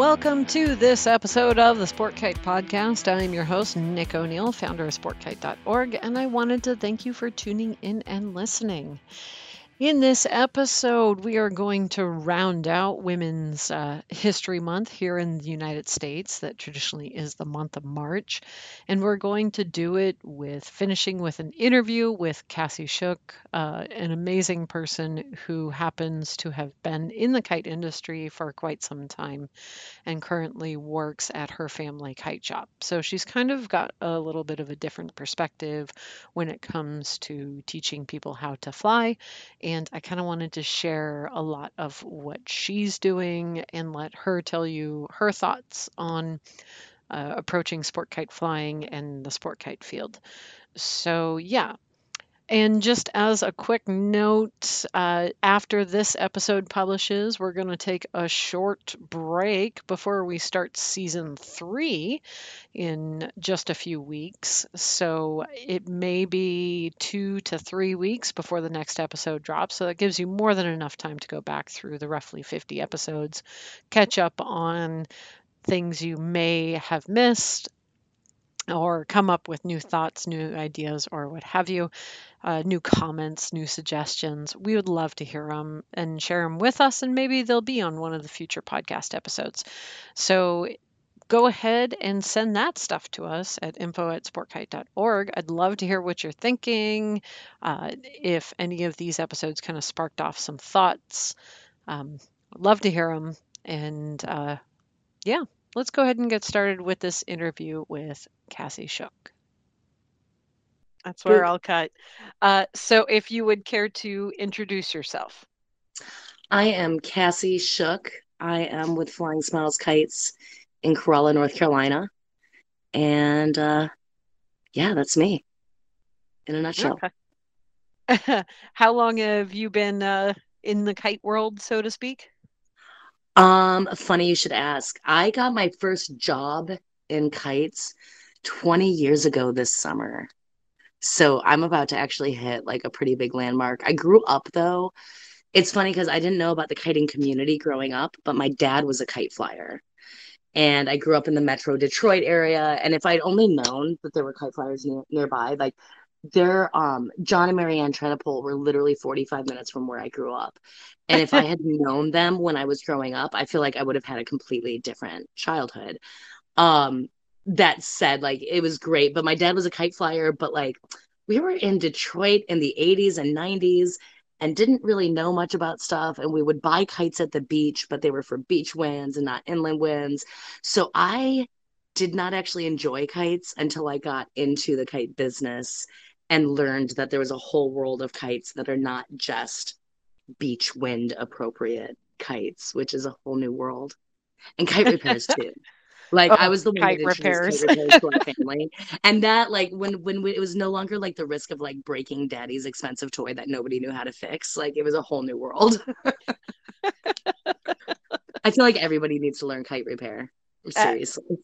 welcome to this episode of the Sport Kite Podcast. I'm your host, Nick O'Neill, founder of SportKite.org, and I wanted to thank you for tuning in and listening. In this episode, we are going to round out Women's uh, History Month here in the United States, that traditionally is the month of March. And we're going to do it with finishing with an interview with Cassie Shook, uh, an amazing person who happens to have been in the kite industry for quite some time and currently works at her family kite shop. So she's kind of got a little bit of a different perspective when it comes to teaching people how to fly and I kind of wanted to share a lot of what she's doing and let her tell you her thoughts on uh, approaching sport kite flying and the sport kite field. So, yeah, and just as a quick note, uh, after this episode publishes, we're going to take a short break before we start season three in just a few weeks. So it may be two to three weeks before the next episode drops. So that gives you more than enough time to go back through the roughly 50 episodes, catch up on things you may have missed or come up with new thoughts, new ideas, or what have you, uh, new comments, new suggestions. We would love to hear them and share them with us, and maybe they'll be on one of the future podcast episodes. So go ahead and send that stuff to us at info at sportkite.org. I'd love to hear what you're thinking. Uh, if any of these episodes kind of sparked off some thoughts, um, love to hear them. And uh, yeah, let's go ahead and get started with this interview with Cassie Shook. That's where I'll cut. Uh, so, if you would care to introduce yourself. I am Cassie Shook. I am with Flying Smiles Kites in Corolla, North Carolina. And uh, yeah, that's me in a nutshell. Okay. How long have you been uh, in the kite world, so to speak? Um, funny you should ask. I got my first job in kites 20 years ago this summer. So I'm about to actually hit like a pretty big landmark. I grew up though. It's funny because I didn't know about the kiting community growing up, but my dad was a kite flyer. And I grew up in the metro Detroit area. And if I'd only known that there were kite flyers near, nearby, like their um John and Marianne Trenopole were literally 45 minutes from where I grew up. And if I had known them when I was growing up, I feel like I would have had a completely different childhood. Um that said, like it was great, but my dad was a kite flyer, but like we were in Detroit in the 80s and 90s and didn't really know much about stuff and we would buy kites at the beach, but they were for beach winds and not inland winds. So I did not actually enjoy kites until I got into the kite business and learned that there was a whole world of kites that are not just beach wind appropriate kites, which is a whole new world. And kite repairs too. Like oh, I was the one kite repairs. kite repairs to our family, and that like when when we, it was no longer like the risk of like breaking daddy's expensive toy that nobody knew how to fix. Like it was a whole new world. I feel like everybody needs to learn kite repair. Uh, seriously. Uh,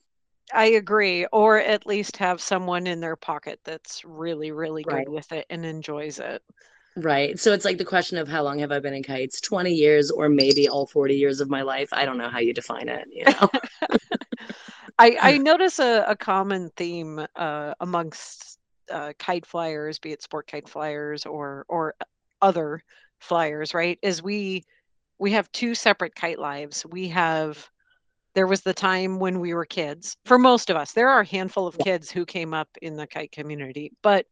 I agree, or at least have someone in their pocket that's really, really good right. with it and enjoys it. Right. So it's like the question of how long have I been in kites? 20 years or maybe all 40 years of my life. I don't know how you define it, you know. I, I notice a, a common theme uh, amongst uh, kite flyers, be it sport kite flyers or or other flyers, right? Is we we have two separate kite lives. We have there was the time when we were kids for most of us there are a handful of kids who came up in the kite community but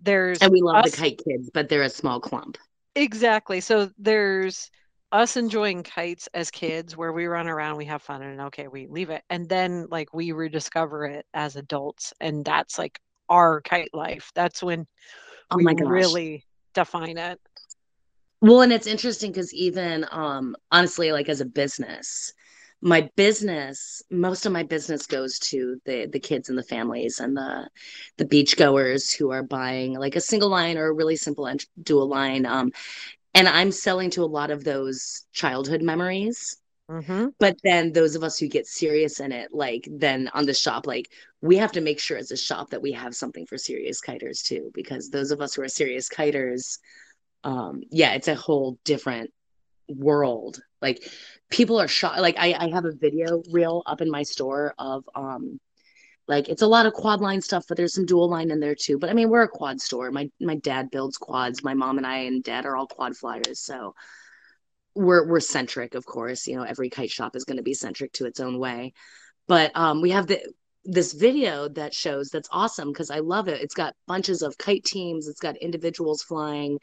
there's and we love us, the kite kids but they're a small clump. Exactly so there's us enjoying kites as kids where we run around we have fun and okay we leave it and then like we rediscover it as adults and that's like our kite life that's when oh we really define it. Well and it's interesting because even um honestly like as a business my business most of my business goes to the the kids and the families and the the beach goers who are buying like a single line or a really simple dual line um and i'm selling to a lot of those childhood memories mm-hmm. but then those of us who get serious in it like then on the shop like we have to make sure as a shop that we have something for serious kiters too because those of us who are serious kiters um yeah it's a whole different world. Like people are shocked. Like I, I have a video reel up in my store of um like it's a lot of quad line stuff, but there's some dual line in there too. But I mean, we're a quad store. My my dad builds quads. My mom and I and dad are all quad flyers, so we're we're centric, of course. You know, every kite shop is going to be centric to its own way. But um, we have the this video that shows that's awesome because I love it. It's got bunches of kite teams. It's got individuals flying.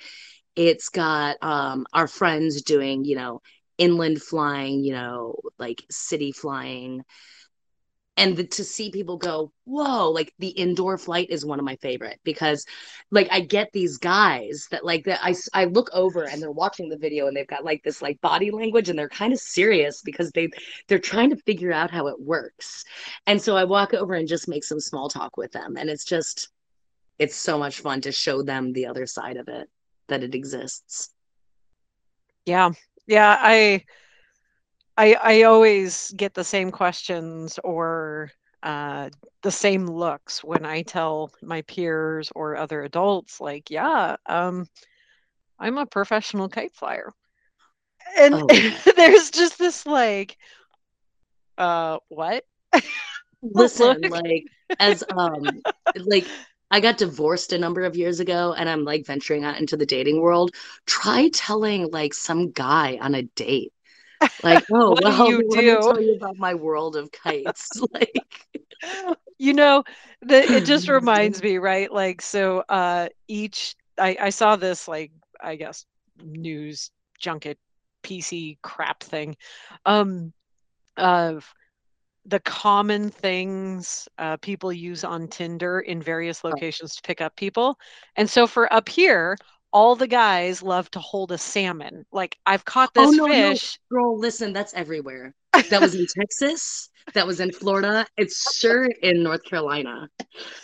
It's got um, our friends doing, you know, inland flying, you know, like city flying. And the, to see people go whoa like the indoor flight is one of my favorite because like i get these guys that like that i i look over and they're watching the video and they've got like this like body language and they're kind of serious because they they're trying to figure out how it works. And so i walk over and just make some small talk with them and it's just it's so much fun to show them the other side of it that it exists. Yeah yeah i I I always get the same questions or uh, the same looks when I tell my peers or other adults, like, yeah, um, I'm a professional kite flyer. And oh. there's just this like, uh, what? Listen, like, as um, like I got divorced a number of years ago and I'm like venturing out into the dating world. Try telling like some guy on a date like oh what well do you do? tell you about my world of kites like you know the, it just reminds me right like so uh each I, I saw this like i guess news junket pc crap thing um of the common things uh, people use on Tinder in various locations to pick up people. And so for up here, all the guys love to hold a salmon. Like I've caught oh, this oh, no, fish. No. Girl, listen, that's everywhere. That was in Texas. That was in Florida. It's sure in North Carolina.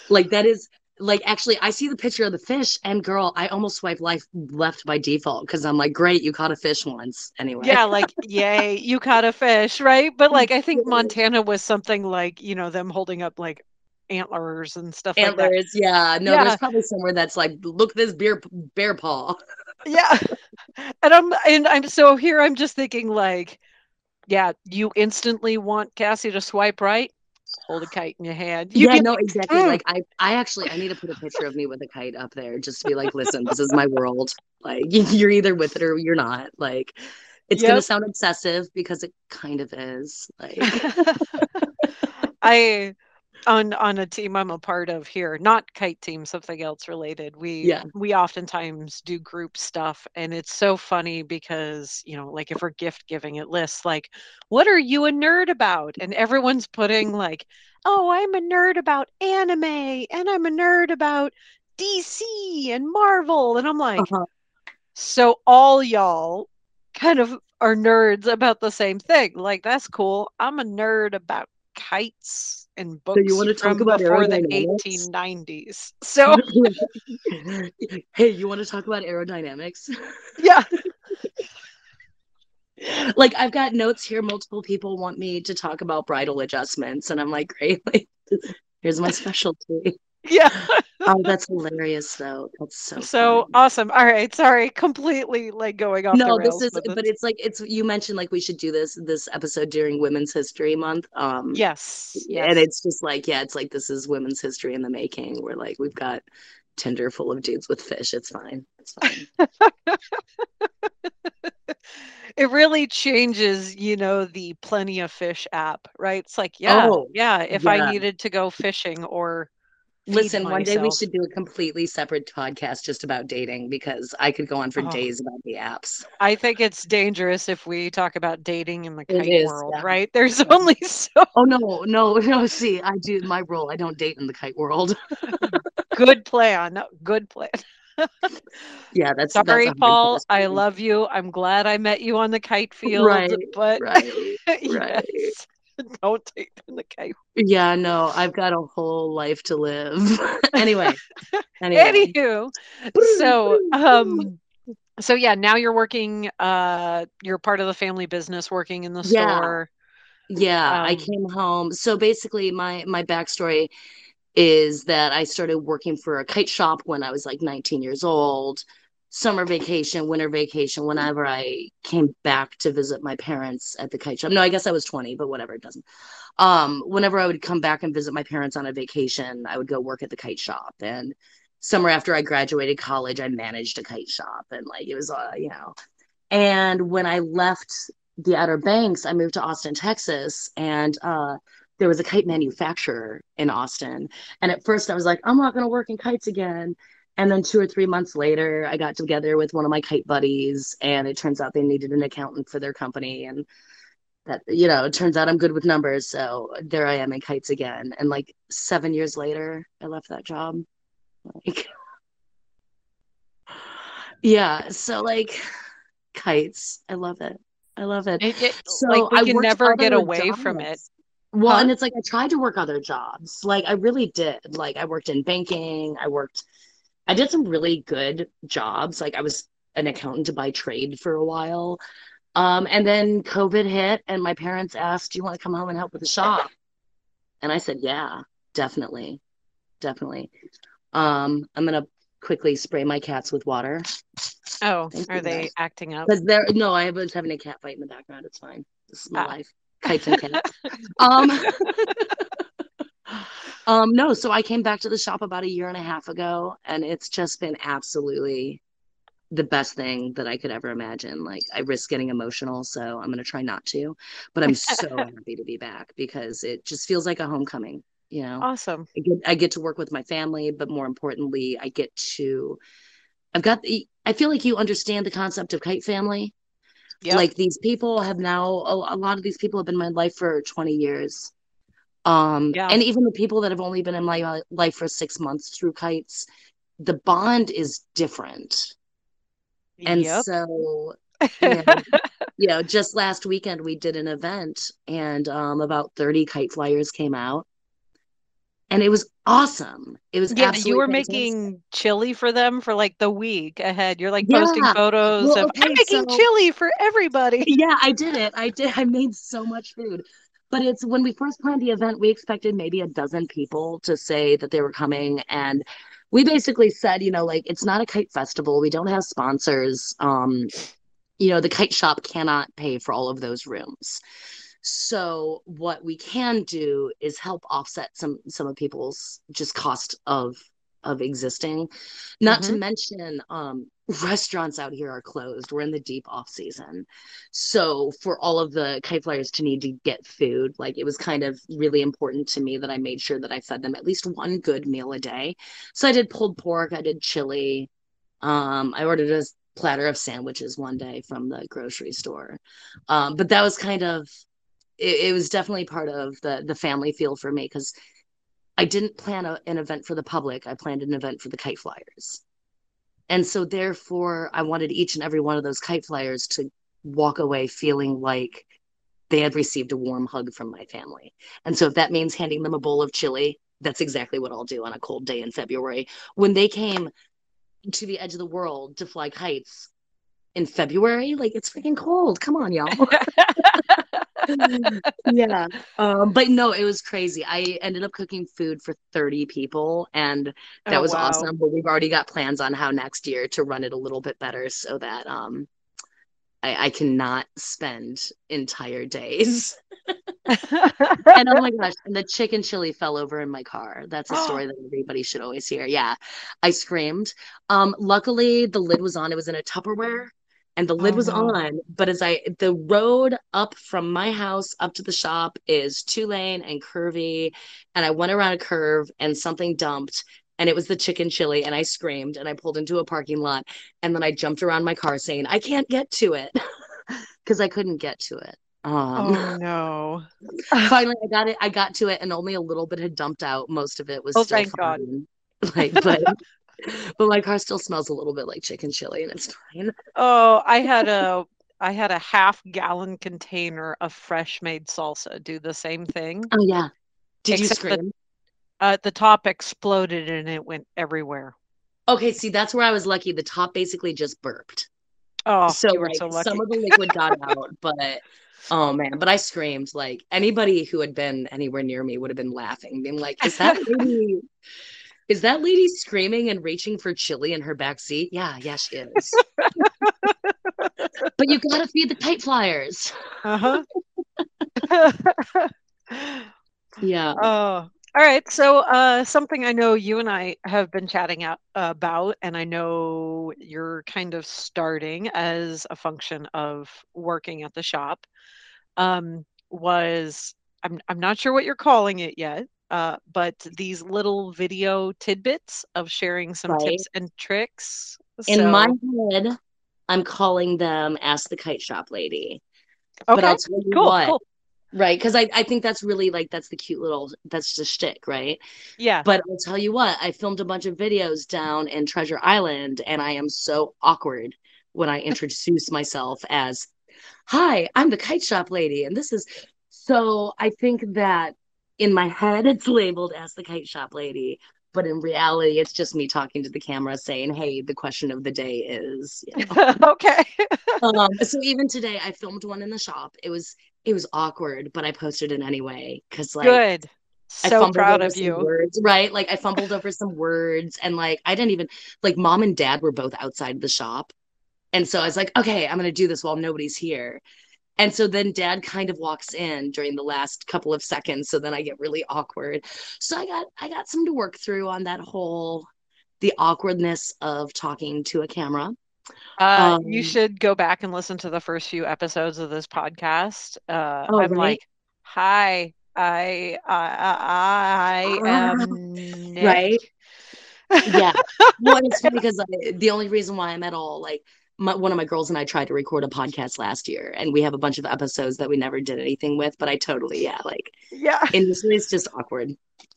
Like that is like actually I see the picture of the fish and girl, I almost swipe life left by default because I'm like, great, you caught a fish once anyway. Yeah, like yay, you caught a fish, right? But like I think Montana was something like, you know, them holding up like antlers and stuff antlers, like yeah. No, yeah. there's probably somewhere that's like, look this beer bear paw. yeah. And I'm and I'm so here I'm just thinking like, yeah, you instantly want Cassie to swipe right. Hold a kite in your hand. You yeah, no, exactly. Mm. Like I, I actually, I need to put a picture of me with a kite up there, just to be like, listen, this is my world. Like you're either with it or you're not. Like it's yep. gonna sound obsessive because it kind of is. Like I on on a team I'm a part of here, not kite team, something else related. We yeah. we oftentimes do group stuff and it's so funny because, you know, like if we're gift giving it lists like, what are you a nerd about? And everyone's putting like, oh, I'm a nerd about anime and I'm a nerd about DC and Marvel. And I'm like, uh-huh. so all y'all kind of are nerds about the same thing. Like that's cool. I'm a nerd about kites and books so you want to talk about before the 1890s. So, hey, you want to talk about aerodynamics? Yeah. like I've got notes here. Multiple people want me to talk about bridle adjustments, and I'm like, great. Like, here's my specialty. Yeah. oh, that's hilarious though. That's so so funny. awesome. All right, sorry, completely like going off. No, this is, but it's like it's you mentioned like we should do this this episode during Women's History Month. Um, yes, yes, and it's just like yeah, it's like this is women's history in the making. We're like we've got Tinder full of dudes with fish. It's fine. It's fine. it really changes, you know, the Plenty of Fish app, right? It's like, yeah, oh, yeah, if yeah. I needed to go fishing or Listen, one day we should do a completely separate podcast just about dating because I could go on for oh. days about the apps. I think it's dangerous if we talk about dating in the kite world, yeah. right? There's yeah. only so. Oh no, no, no! See, I do my role. I don't date in the kite world. Good plan. Good plan. yeah, that's sorry, that's Paul. I love you. I'm glad I met you on the kite field, right, but right, right. yes. don't take them the kite. Yeah, no, I've got a whole life to live. anyway, anyway. Anywho, so um, so yeah, now you're working. Uh, you're part of the family business, working in the yeah. store. Yeah, um, I came home. So basically, my my backstory is that I started working for a kite shop when I was like 19 years old. Summer vacation, winter vacation, whenever I came back to visit my parents at the kite shop. No, I guess I was 20, but whatever, it doesn't. Um, whenever I would come back and visit my parents on a vacation, I would go work at the kite shop. And summer after I graduated college, I managed a kite shop. And like it was, uh, you know, and when I left the Outer Banks, I moved to Austin, Texas, and uh, there was a kite manufacturer in Austin. And at first, I was like, I'm not going to work in kites again. And then two or three months later, I got together with one of my kite buddies, and it turns out they needed an accountant for their company. And that, you know, it turns out I'm good with numbers. So there I am in kites again. And like seven years later, I left that job. Like, yeah. So, like, kites, I love it. I love it. it, it so like we I can never get away jobs. from it. Well, huh? and it's like I tried to work other jobs. Like I really did. Like I worked in banking. I worked I did some really good jobs. Like I was an accountant by trade for a while. Um, and then COVID hit, and my parents asked, Do you want to come home and help with the shop? And I said, Yeah, definitely. Definitely. Um, I'm going to quickly spray my cats with water. Oh, Thank are they guys. acting up? Because they're no, I was having a cat fight in the background. It's fine. This is my ah. life. Kites and cats. um, um, no, so I came back to the shop about a year and a half ago, and it's just been absolutely the best thing that I could ever imagine. Like I risk getting emotional, so I'm gonna try not to. But I'm so happy to be back because it just feels like a homecoming. You know, awesome. I get, I get to work with my family, but more importantly, I get to. I've got the. I feel like you understand the concept of kite family. Yep. Like these people have now. A, a lot of these people have been in my life for 20 years um, yeah. And even the people that have only been in my life for six months through kites, the bond is different. And yep. so, you know, you know, just last weekend we did an event and um, about 30 kite flyers came out. And it was awesome. It was yeah. You were fantastic. making chili for them for like the week ahead. You're like yeah. posting photos well, of okay, I'm making so, chili for everybody. Yeah, I did it. I did. I made so much food but it's when we first planned the event, we expected maybe a dozen people to say that they were coming. And we basically said, you know, like it's not a kite festival. We don't have sponsors. Um, you know, the kite shop cannot pay for all of those rooms. So what we can do is help offset some some of people's just cost of of existing. Not mm-hmm. to mention, um, restaurants out here are closed. We're in the deep off season. So for all of the kite flyers to need to get food, like it was kind of really important to me that I made sure that I fed them at least one good meal a day. So I did pulled pork, I did chili. Um, I ordered a platter of sandwiches one day from the grocery store. Um, but that was kind of it, it was definitely part of the the family feel for me because I didn't plan a, an event for the public. I planned an event for the kite flyers. And so, therefore, I wanted each and every one of those kite flyers to walk away feeling like they had received a warm hug from my family. And so, if that means handing them a bowl of chili, that's exactly what I'll do on a cold day in February. When they came to the edge of the world to fly kites in February, like it's freaking cold. Come on, y'all. yeah. Um, but no, it was crazy. I ended up cooking food for 30 people and that oh, was wow. awesome. But we've already got plans on how next year to run it a little bit better so that um I, I cannot spend entire days. and oh my gosh, and the chicken chili fell over in my car. That's a story that everybody should always hear. Yeah. I screamed. Um, luckily the lid was on. It was in a Tupperware and the lid oh, was no. on but as i the road up from my house up to the shop is two lane and curvy and i went around a curve and something dumped and it was the chicken chili and i screamed and i pulled into a parking lot and then i jumped around my car saying i can't get to it because i couldn't get to it um, oh no finally i got it i got to it and only a little bit had dumped out most of it was oh, still thank fine. god like but but my car still smells a little bit like chicken chili and it's fine. Oh, I had a I had a half gallon container of fresh made salsa do the same thing. Oh yeah. Did you scream? The, uh, the top exploded and it went everywhere. Okay, see that's where I was lucky. The top basically just burped. Oh, so, like, so some of the liquid got out, but oh man, but I screamed like anybody who had been anywhere near me would have been laughing, being like, "Is that maybe Is that lady screaming and reaching for chili in her back seat? Yeah, yeah, she is. but you gotta feed the kite flyers. Uh-huh. Yeah. Oh, all right. So, uh, something I know you and I have been chatting out about, and I know you're kind of starting as a function of working at the shop, um, was I'm I'm not sure what you're calling it yet, uh, but these little video tidbits of sharing some Right. tips and tricks. In my head, I'm calling them Ask the Kite Shop Lady. But okay, I'll tell you cool, what, cool. right? Because I, I think that's really like that's the cute little that's the shtick, right? Yeah. But I'll tell you what, I filmed a bunch of videos down in Treasure Island, and I am so awkward when I introduce myself as, "Hi, I'm the Kite Shop Lady," and this is so. I think that in my head it's labeled as the Kite Shop Lady, but in reality, it's just me talking to the camera saying, "Hey, the question of the day is." You know? Okay. um, so even today, I filmed one in the shop. It was it was awkward, but I posted it anyway because like. Good. I So fumbled proud over of some you. words, right? Like I fumbled over some words and like I didn't even like mom and dad were both outside the shop. And so I was like, okay, I'm gonna do this while nobody's here. And so then dad kind of walks in during the last couple of seconds. So then I get really awkward. So I got I got some to work through on that whole the awkwardness of talking to a camera. Uh, you Um, should go back and listen to the first few episodes of this podcast. Uh, oh I'm right. like, hi, I, I, I Ah, am right. Yeah. Well, it's funny because I, the only reason why I'm at all like my, one of my girls and I tried to record a podcast last year, and we have a bunch of episodes that we never did anything with. But I totally, yeah, like Yeah. initially it's just awkward.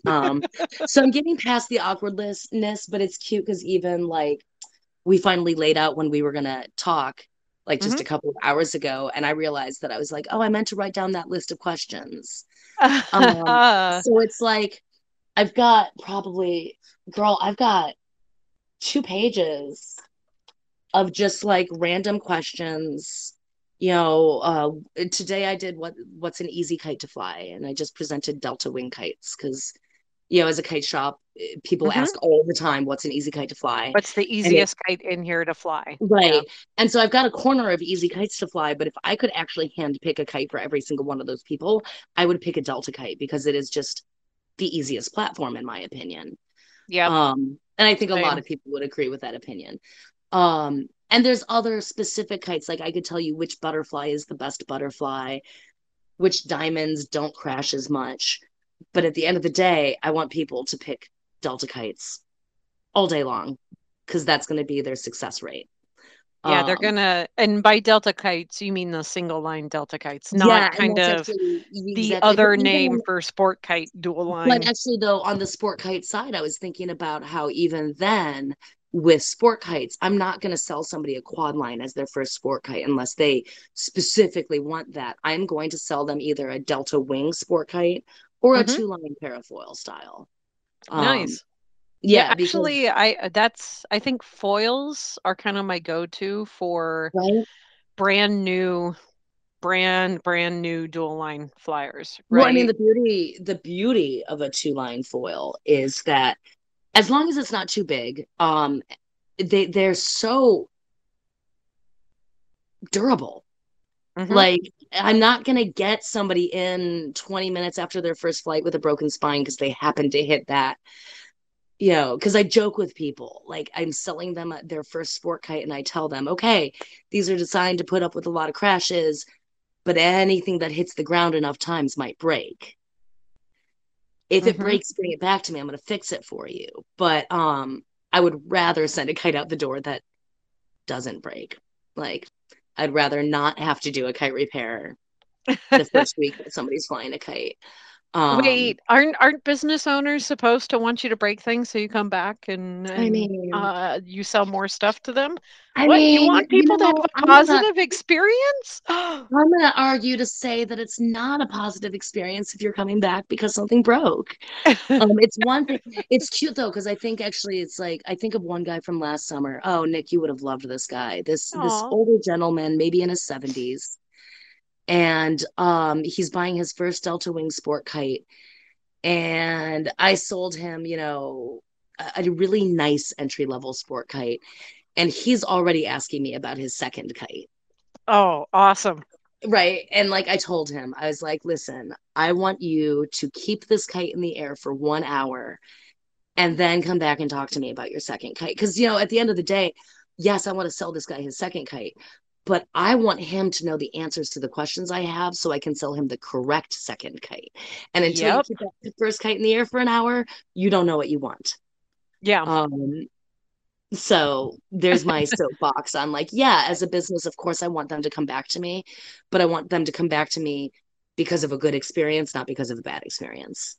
Um, so I'm getting past the awkwardness, but it's cute because even like we finally laid out when we were gonna talk, like just hmm a couple of hours ago, and I realized that I was like, oh, I meant to write down that list of questions. Um, so it's like I've got probably, girl, I've got two pages of just like random questions. You know, uh, today I did what what's an easy kite to fly, and I just presented Delta Wing kites because, you know, as a kite shop, eh, people hmm ask all the time, "What's an easy kite to fly?" What's the And it easiest kite in here to fly? Yeah. right, and so I've got a corner of easy kites to fly. But if I could actually hand pick a kite for every single one of those people, I would pick a Delta kite because it is just the easiest platform, in my opinion. yeah Um, and I think a lot of people would agree with that opinion. Um, and there's other specific kites, like I could tell you which butterfly is the best butterfly, which diamonds don't crash as much. But at the end of the day, I want people to pick Delta kites all day long because that's going to be their success rate. Yeah, they're Um, gonna, and by Delta kites, you mean the single line Delta kites, not and kind of actually the exactly, but other even name for sport kite dual line. But actually, though, on the sport kite side, I was thinking about how even then, with sport kites, I'm not going to sell somebody a quad line as their first sport kite unless they specifically want that. I'm going to sell them either a Delta Wing sport kite or a hmm two line parafoil style. Um, Nice. Yeah, yeah, because actually, I uh, that's I think foils are kind of my go-to for right. brand new, brand brand new dual line flyers, Well, I mean, the beauty the beauty of a two line foil is that as long as it's not too big, um, they they're so durable. hmm Like, I'm not going to get somebody in 20 minutes after their first flight with a broken spine because they happen to hit that, you know, because I joke with people. Like, I'm selling them their first sport kite and I tell them, okay, these are designed to put up with a lot of crashes, but anything that hits the ground enough times might break. If it hmm breaks, bring it back to me. I'm going to fix it for you. But um, I would rather send a kite out the door that doesn't break. Like, I'd rather not have to do a kite repair the first week that somebody's flying a kite. Um, Wait, aren't aren't business owners supposed to want you to break things so you come back and I mean, uh you sell more stuff to them? I What, you mean, want you people to have know, a I'm gonna positive experience? I'm gonna argue to say that it's not a positive experience if you're coming back because something broke. Um, it's one thing. It's cute though, because I think actually it's like I think of one guy from last summer. Oh, Nick, you would have loved this guy. This this older gentleman, maybe in his 70s, and um, he's buying his first Delta Wing sport kite. And I sold him, you know, a really nice entry level sport kite. And he's already asking me about his second kite. Oh, awesome. Right. And like I told him, I was like, listen, I want you to keep this kite in the air for one hour and then come back and talk to me about your second kite. Cause, you know, at the end of the day, yes, I want to sell this guy his second kite, but I want him to know the answers to the questions I have so I can sell him the correct second kite. And until yep. you keep that first kite in the air for an hour, you don't know what you want. Yeah. Um, so there's my soapbox on like, yeah, as a business, of course, I want them to come back to me, but I want them to come back to me because of a good experience, not because of a bad experience.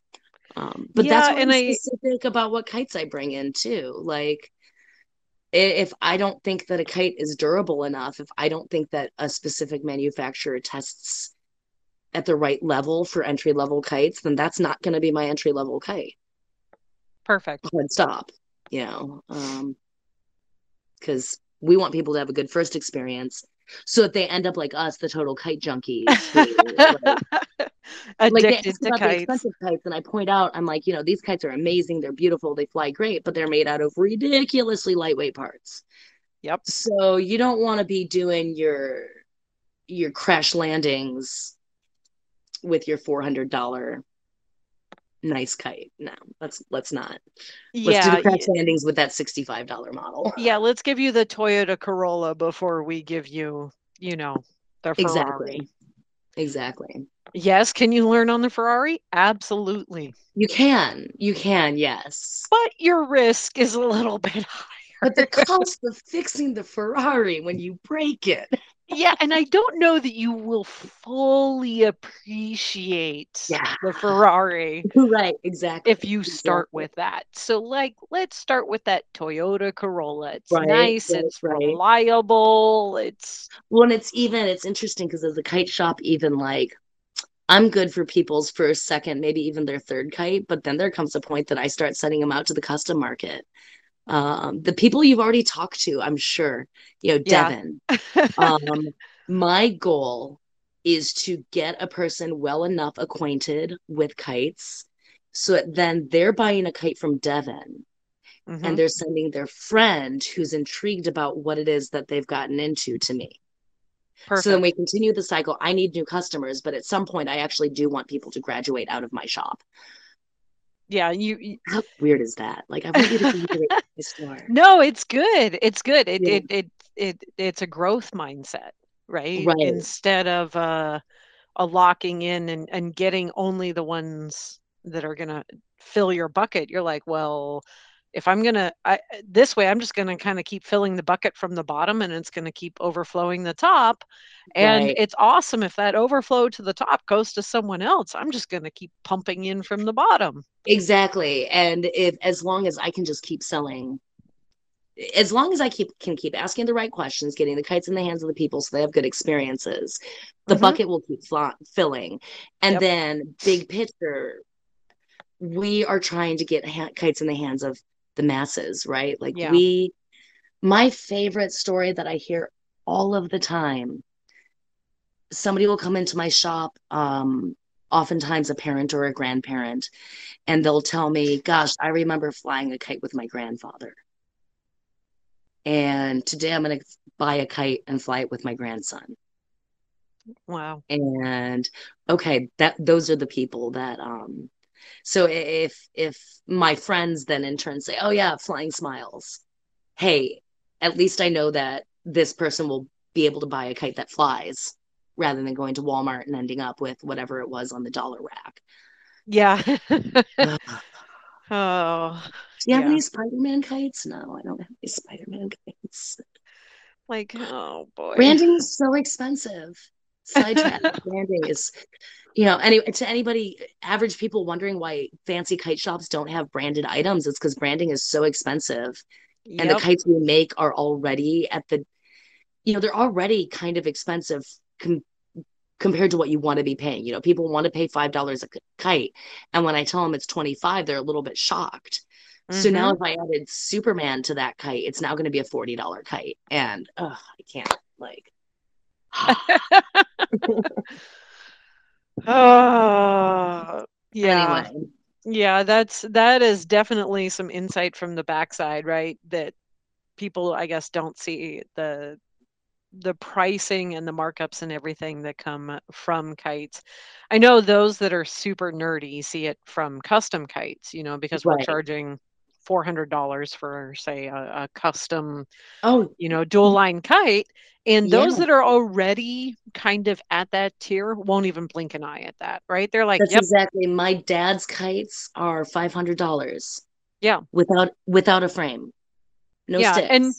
Um, but yeah, that's what and I'm I, specific about what kites I bring in too. Like, if I don't think that a kite is durable enough, if I don't think that a specific manufacturer tests at the right level for entry level kites, then that's not going to be my entry level kite. Perfect. Hard stop, you know, because um, we want people to have a good first experience so that they end up like us, the total kite junkies. Who, like, Addicted like to kites. expensive kites, and I point out, I'm like, you know, these kites are amazing. They're beautiful. They fly great, but they're made out of ridiculously lightweight parts. Yep. So you don't want to be doing your your crash landings with your four hundred dollar nice kite. No, let's let's not. Let's yeah, do crash yeah. landings with that sixty five dollar model. Yeah, let's give you the Toyota Corolla before we give you, you know, the Ferrari. Exactly. Exactly. Yes, can you learn on the Ferrari? Absolutely. You can. You can, yes. But your risk is a little bit higher. But the cost of fixing the Ferrari when you break it yeah, and I don't know that you will fully appreciate yeah. the Ferrari. Right, exactly. If you start exactly. with that. So like let's start with that Toyota Corolla. It's right, nice, it's right. reliable, it's well and it's even it's interesting because as a kite shop, even like I'm good for people's first, second, maybe even their third kite, but then there comes a point that I start sending them out to the custom market um, the people you've already talked to, I'm sure, you know, Devin. Yeah. um, my goal is to get a person well enough acquainted with kites so that then they're buying a kite from Devin mm-hmm. and they're sending their friend who's intrigued about what it is that they've gotten into to me. Perfect. So then we continue the cycle. I need new customers, but at some point, I actually do want people to graduate out of my shop yeah you, you, how weird is that? Like i want you to be the store. No it's good. It's good. It, yeah. it, it it it's a growth mindset right, right. instead of uh a locking in and and getting only the ones that are gonna fill your bucket you're like well if i'm gonna I, this way i'm just gonna kind of keep filling the bucket from the bottom and it's gonna keep overflowing the top and right. it's awesome if that overflow to the top goes to someone else i'm just gonna keep pumping in from the bottom exactly and if as long as i can just keep selling as long as I keep can keep asking the right questions, getting the kites in the hands of the people so they have good experiences, the mm-hmm. bucket will keep fl- filling. And yep. then, big picture, we are trying to get ha- kites in the hands of the masses, right? Like yeah. we my favorite story that I hear all of the time. Somebody will come into my shop, um, oftentimes a parent or a grandparent, and they'll tell me, Gosh, I remember flying a kite with my grandfather. And today I'm going to buy a kite and fly it with my grandson. Wow. And okay, that those are the people that um so if if my friends then in turn say, "Oh yeah, flying smiles," hey, at least I know that this person will be able to buy a kite that flies rather than going to Walmart and ending up with whatever it was on the dollar rack. Yeah. oh. Do you have yeah. any Spider-Man kites? No, I don't have any Spider-Man kites. Like, oh boy. Branding is so expensive. Sidetrack branding is you know, any to anybody, average people wondering why fancy kite shops don't have branded items, it's because branding is so expensive. Yep. And the kites we make are already at the, you know, they're already kind of expensive com- compared to what you want to be paying. You know, people want to pay five dollars a kite, and when I tell them it's twenty five, they're a little bit shocked. Mm-hmm. So now, mm-hmm. if I added Superman to that kite, it's now going to be a forty dollar kite, and I can't like. Oh, yeah. Anyway, Yeah, that's that is definitely some insight from the backside, right? That people, I guess, don't see the the pricing and the markups and everything that come from kites. I know those that are super nerdy see it from custom kites, you know, because we're Right. charging $400 for, say, a, a custom, Oh, you know, dual line kite. And those Yeah. that are already kind of at that tier won't even blink an eye at that, right? They're like, that's yep, exactly. My dad's kites are five hundred dollars yeah, without without a frame, no yeah. sticks. And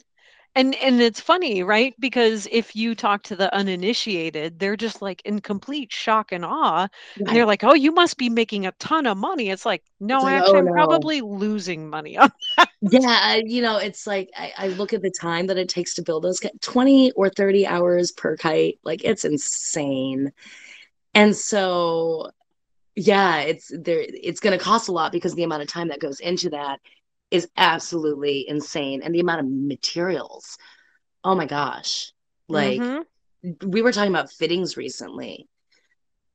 And and it's funny, right? Because if you talk to the uninitiated, they're just like in complete shock and awe. And they're like, "Oh, you must be making a ton of money." It's like, It's "No, like, actually oh I'm no. probably losing money on Yeah, I- you know, it's like I, I look at the time that it takes to build those 20 or 30 hours per kite. Like it's insane. And so yeah, it's there it's gonna cost a lot because the amount of time that goes into that is absolutely insane. And the amount of materials. Oh my gosh. Like Mhm. we were talking about fittings recently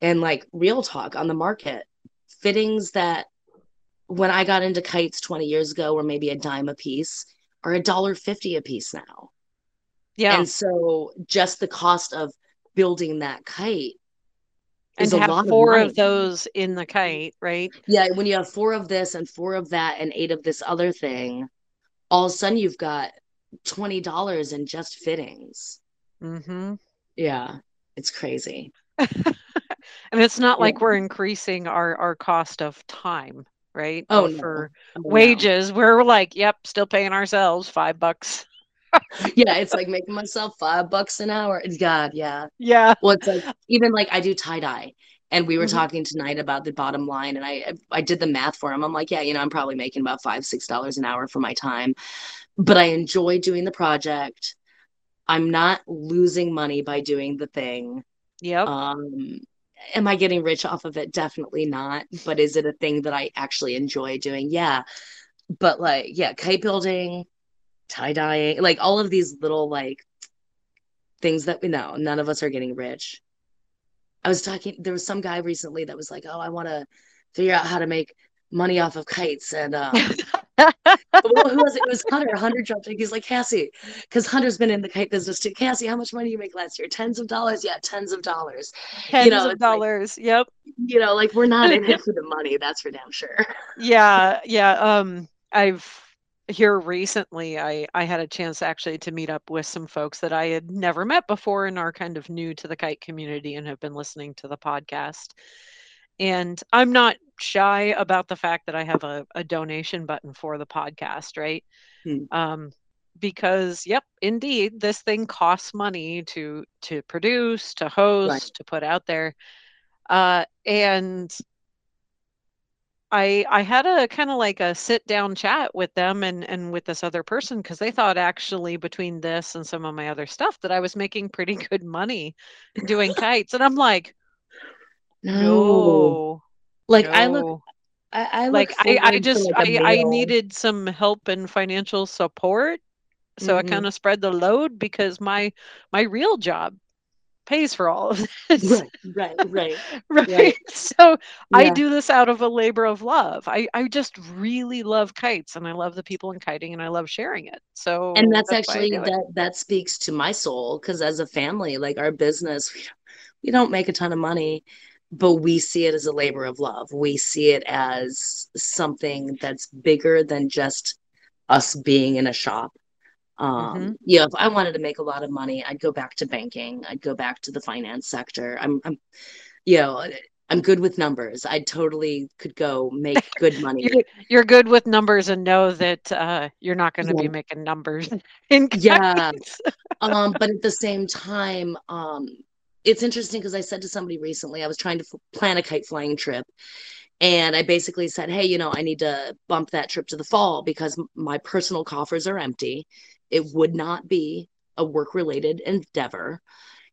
and like real talk on the market. Fittings that when I got into kites 20 years ago were maybe a dime a piece are a dollar fifty a piece now. Yeah. And so just the cost of building that kite And to have of four money. of those in the kite, right? Yeah, when you have four of this and four of that and eight of this other thing, all of a sudden you've got $20 in just fittings. Mm-hmm. Yeah, it's crazy. And it's not Yeah. like we're increasing our our cost of time, right? Oh, Or no. for Oh, no. wages, we're like, "Yep, still paying ourselves 5 bucks." Yeah, it's like making myself five bucks an hour. God, yeah. Yeah. Well, it's like even like I do tie dye, and we were Mhm. talking tonight about the bottom line, and I I did the math for him. I'm like, yeah, you know, I'm probably making about five six dollars an hour for my time, but I enjoy doing the project. I'm not losing money by doing the thing. Yep. Um, am I getting rich off of it? Definitely not. But is it a thing that I actually enjoy doing? Yeah. But like, yeah, kite building, tie dyeing, like all of these little like things that we know, none of us are getting rich. I was talking, there was some guy recently that was like, Oh, I want to figure out how to make money off of kites. And um well, who was it? It was Hunter. Hunter jumped in. He's like, Cassie, because Hunter's been in the kite business too. Cassie, how much money did you make last year? Tens of dollars? Yeah, tens of dollars. Tens know, of it's like- dollars. Yep. You know, like we're not in it for the money, that's for damn sure. Yeah, yeah. Um, I've here recently I I had a chance actually to meet up with some folks that I had never met before and are kind of new to the kite community and have been listening to the podcast. And I'm not shy about the fact that I have a, a donation button for the podcast, right? Hmm. Um, because yep, indeed, this thing costs money to to produce, to host, to put out there. Uh, and I I had a kind of like a sit down chat with them and and with this other person because they thought actually between this and some of my other stuff that I was making pretty good money doing kites. And I'm like, no, Like I look. I, I look Like I, I just like, I meal. needed some help and financial support. So I Mhm. kind of spread the load because my my real job pays for all of this. Right, right, right. right? Right. So I do this out of a labor of love. I, I just really love kites and I love the people in kiting and I love sharing it. So And that's I actually that that speaks to my soul because as a family, like our business, we don't, we don't make a ton of money, but we see it as a labor of love. We see it as something that's bigger than just us being in a shop. Um, Mhm. yeah, if I wanted to make a lot of money, I'd go back to banking. I'd go back to the finance sector. I'm, I'm, you know, I'm good with numbers. I totally could go make good money. You're, you're good with numbers and know that uh, you're not going to Yeah. be making numbers in Yeah. um but at the same time um it's interesting because i said to somebody recently i was trying to f- plan a kite flying trip and i basically said hey you know i need to bump that trip to the fall because m- my personal coffers are empty it would not be a work related endeavor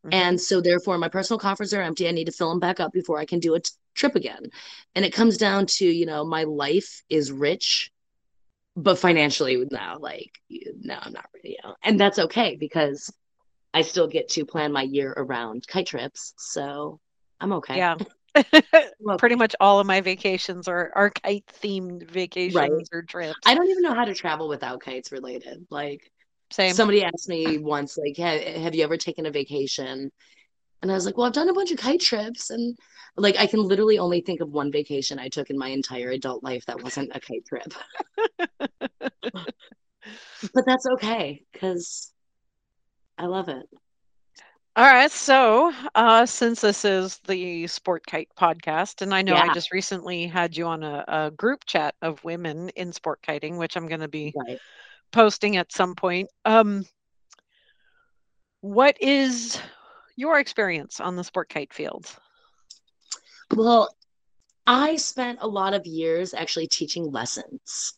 Mhm. and so therefore my personal coffers are empty i need to fill them back up before i can do a t- trip again and it comes down to you know my life is rich but financially no like no i'm not you know and that's okay because i still get to plan my year around kite trips so i'm okay Yeah. Well, Pretty much all of my vacations are, are kite themed right. vacations or trips. I don't even know how to travel without kites related. Like Same. somebody asked me once, like, have, have you ever taken a vacation? And I was like, well, I've done a bunch of kite trips. And like, I can literally only think of one vacation I took in my entire adult life that wasn't a kite trip. But that's okay because I love it. All right, so uh, since this is the Sport Kite podcast, and I know I just recently had you on a, a group chat of women in sport kiting, which I'm going to be right. Posting at some point. Um, what is your experience on the sport kite field? Well, I spent a lot of years actually teaching lessons.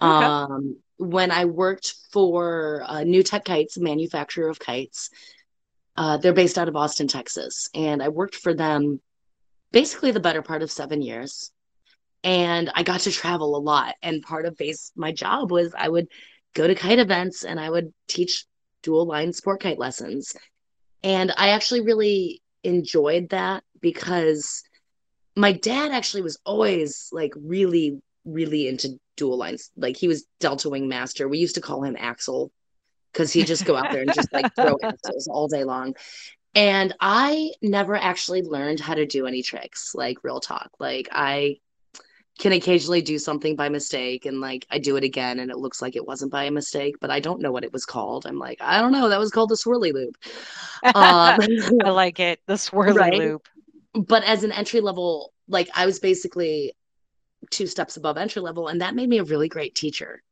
Okay. Um, when I worked for uh, New Tech Kites, a manufacturer of kites, uh, they're based out of Austin, Texas, and I worked for them basically the better part of seven years. And I got to travel a lot. And part of base my job was I would go to kite events and I would teach dual line sport kite lessons. And I actually really enjoyed that because my dad actually was always like really, really into dual lines. Like he was Delta Wing Master. We used to call him Axel because he'd just go out there and just like throw axles all day long. And I never actually learned how to do any tricks, like real talk. Like I can occasionally do something by mistake and like I do it again and it looks like it wasn't by a mistake, but I don't know what it was called. I'm like, I don't know. That was called the swirly loop. Um, I like it, the swirly right. loop. But as an entry level, like I was basically two steps above entry level, and that made me a really great teacher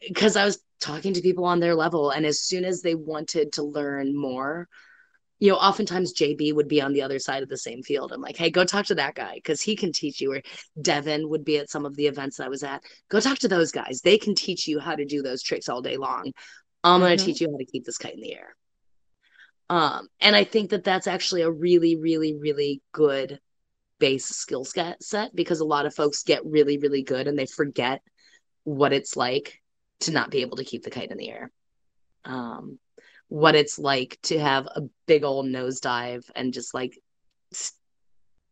because I was talking to people on their level. And as soon as they wanted to learn more, you know, oftentimes JB would be on the other side of the same field. I'm like, hey, go talk to that guy because he can teach you. Or Devin would be at some of the events I was at. Go talk to those guys. They can teach you how to do those tricks all day long. I'm going to hmm teach you how to keep this kite in the air. Um, and I think that that's actually a really, really, really good base skill set set because a lot of folks get really, really good and they forget what it's like to not be able to keep the kite in the air. Um, what it's like to have a big old nosedive and just like s-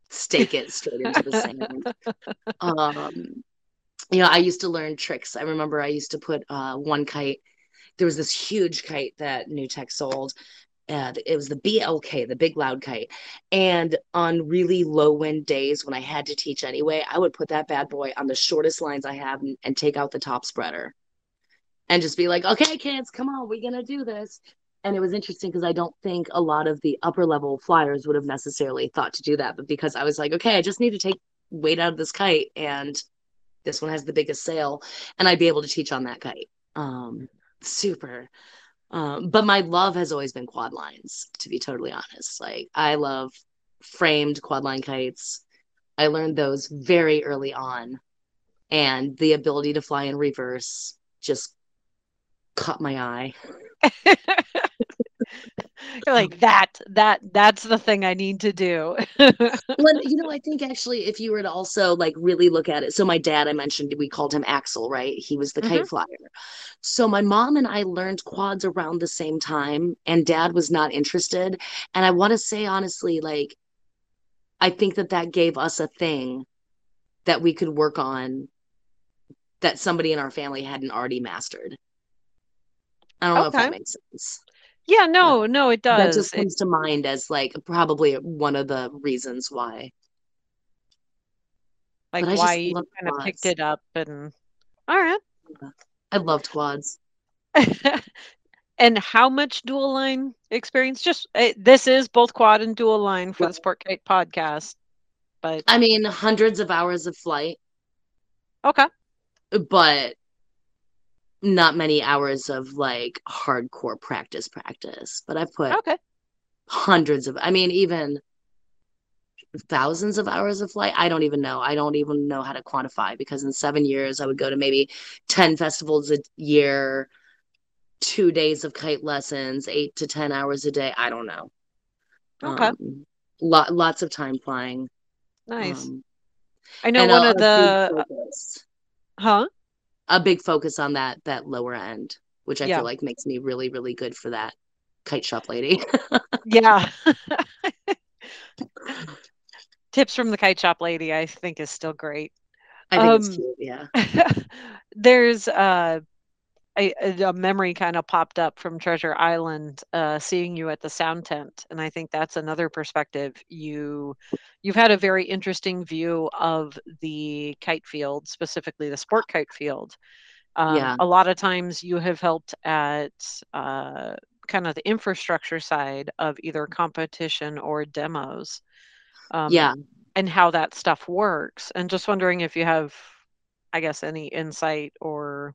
stake it straight into the sand. Um, you know, I used to learn tricks. I remember I used to put uh, one kite. There was this huge kite that New Tech sold. Uh, it was the BLK, the big loud kite. And on really low wind days when I had to teach anyway, I would put that bad boy on the shortest lines I have and, and take out the top spreader and just be like, okay, kids, come on, we're gonna do this. And it was interesting because I don't think a lot of the upper level flyers would have necessarily thought to do that, but because I was like, okay, I just need to take weight out of this kite, and this one has the biggest sail, and I'd be able to teach on that kite. Um, super. Um, but my love has always been quad lines, to be totally honest. Like I love framed quad line kites. I learned those very early on, and the ability to fly in reverse just caught my eye. You're like that, that, that's the thing I need to do. Well, you know, I think actually, if you were to also like really look at it, so my dad, I mentioned we called him Axel, right? He was the hmm kite flyer. So my mom and I learned quads around the same time, and dad was not interested. And I want to say honestly, like, I think that that gave us a thing that we could work on that somebody in our family hadn't already mastered. I don't know if that makes sense. Yeah, no, no, it does. that just It comes to mind as like probably one of the reasons why. like why you kind of picked it up and all right. I loved quads. And how much dual line experience? Just uh, this is both quad and dual line for Right. the Sport Kite podcast, but I mean, hundreds of hours of flight, okay. but not many hours of like hardcore practice practice. But I've put Okay. hundreds of, I mean, even thousands of hours of flight. I don't even know. I don't even know how to quantify because in seven years, I would go to maybe 10 festivals a year, two days of kite lessons, eight to 10 hours a day. I don't know. Okay. Um, lot, lots of time flying. Nice. Um, I know one of the focus, huh? A big focus on that that lower end, which I Yeah. feel like makes me really, really good for that kite shop lady. Yeah. Tips from the kite shop lady, I think, is still great. I think um, it's cute, yeah. there's uh, a, a memory kind of popped up from Treasure Island, uh, seeing you at the sound tent, and I think that's another perspective. You, you've had a very interesting view of the kite field, specifically the sport kite field. Um, yeah. A lot of times, you have helped at uh, kind of the infrastructure side of either competition or demos. Um, yeah. And how that stuff works. And just wondering if you have, I guess, any insight or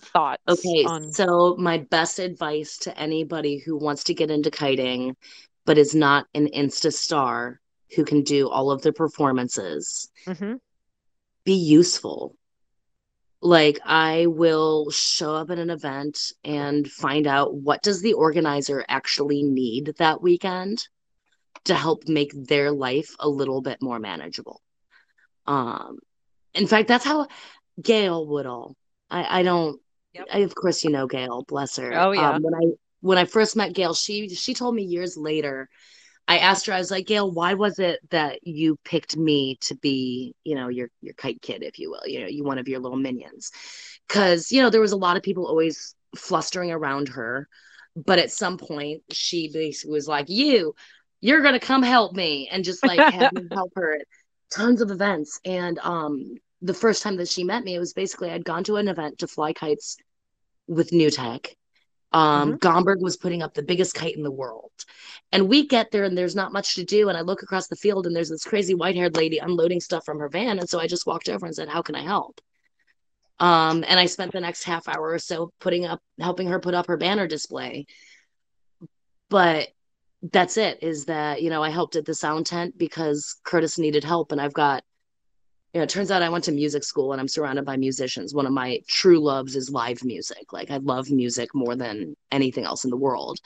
thoughts. Okay. On... So, my best advice to anybody who wants to get into kiting, but is not an Insta star who can do all of the performances, mm-hmm. be useful like i will show up at an event and find out what does the organizer actually need that weekend to help make their life a little bit more manageable um in fact that's how gayle woodul i i don't yep. I, of course you know gayle bless her oh yeah um, when i when i first met gayle she she told me years later I asked her, I was like, Gayle, why was it that you picked me to be, you know, your your kite kid, if you will, you know, you one of your little minions? Because, you know, there was a lot of people always flustering around her. But at some point, she basically was like, You, you're gonna come help me, and just like had me help her at tons of events. And um the first time that she met me, it was basically I'd gone to an event to fly kites with New Tech um, mm-hmm. Gomberg was putting up the biggest kite in the world. And we get there and there's not much to do. And I look across the field and there's this crazy white haired lady unloading stuff from her van. And so I just walked over and said, How can I help? Um, and I spent the next half hour or so putting up, helping her put up her banner display. But that's it is that, you know, I helped at the sound tent because Curtis needed help. And I've got you know, it turns out I went to music school and I'm surrounded by musicians. One of my true loves is live music. Like I love music more than anything else in the world.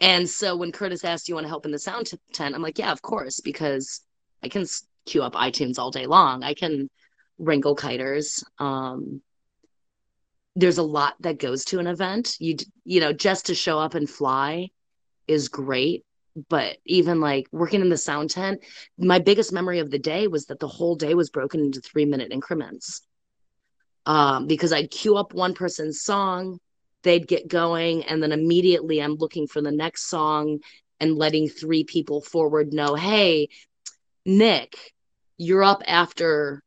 And so when Curtis asked, Do "You want to help in the sound tent?" I'm like, "Yeah, of course," because I can queue up iTunes all day long. I can wrinkle kiters. Um, there's a lot that goes to an event. You you know, just to show up and fly is great, but even like working in the sound tent, my biggest memory of the day was that the whole day was broken into three minute increments. Um, because I'd queue up one person's song, they'd get going, and then immediately I'm looking for the next song and letting three people forward know, hey, Nick, you're up after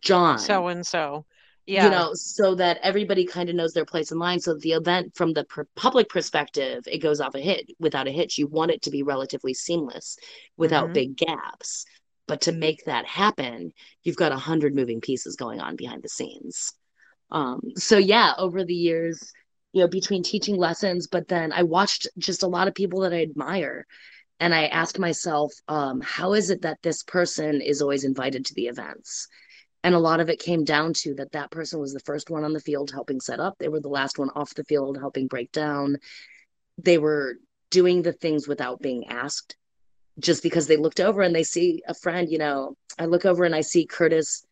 John. So and so yeah. you know so that everybody kind of knows their place in line. So the event from the per- public perspective it goes off a hit. Without a hitch you want it to be relatively seamless without mm-hmm. big gaps. But to make that happen you've got a hundred moving pieces going on behind the scenes. Um, so yeah over the years you know between teaching lessons but then i watched just a lot of people that i admire. And i asked myself um, how is it that this person is always invited to the events and a lot of it came down to that that person was the first one on the field helping set up. They were the last one off the field helping break down. They were doing the things without being asked just because they looked over and they see a friend you know i look over and i see curtis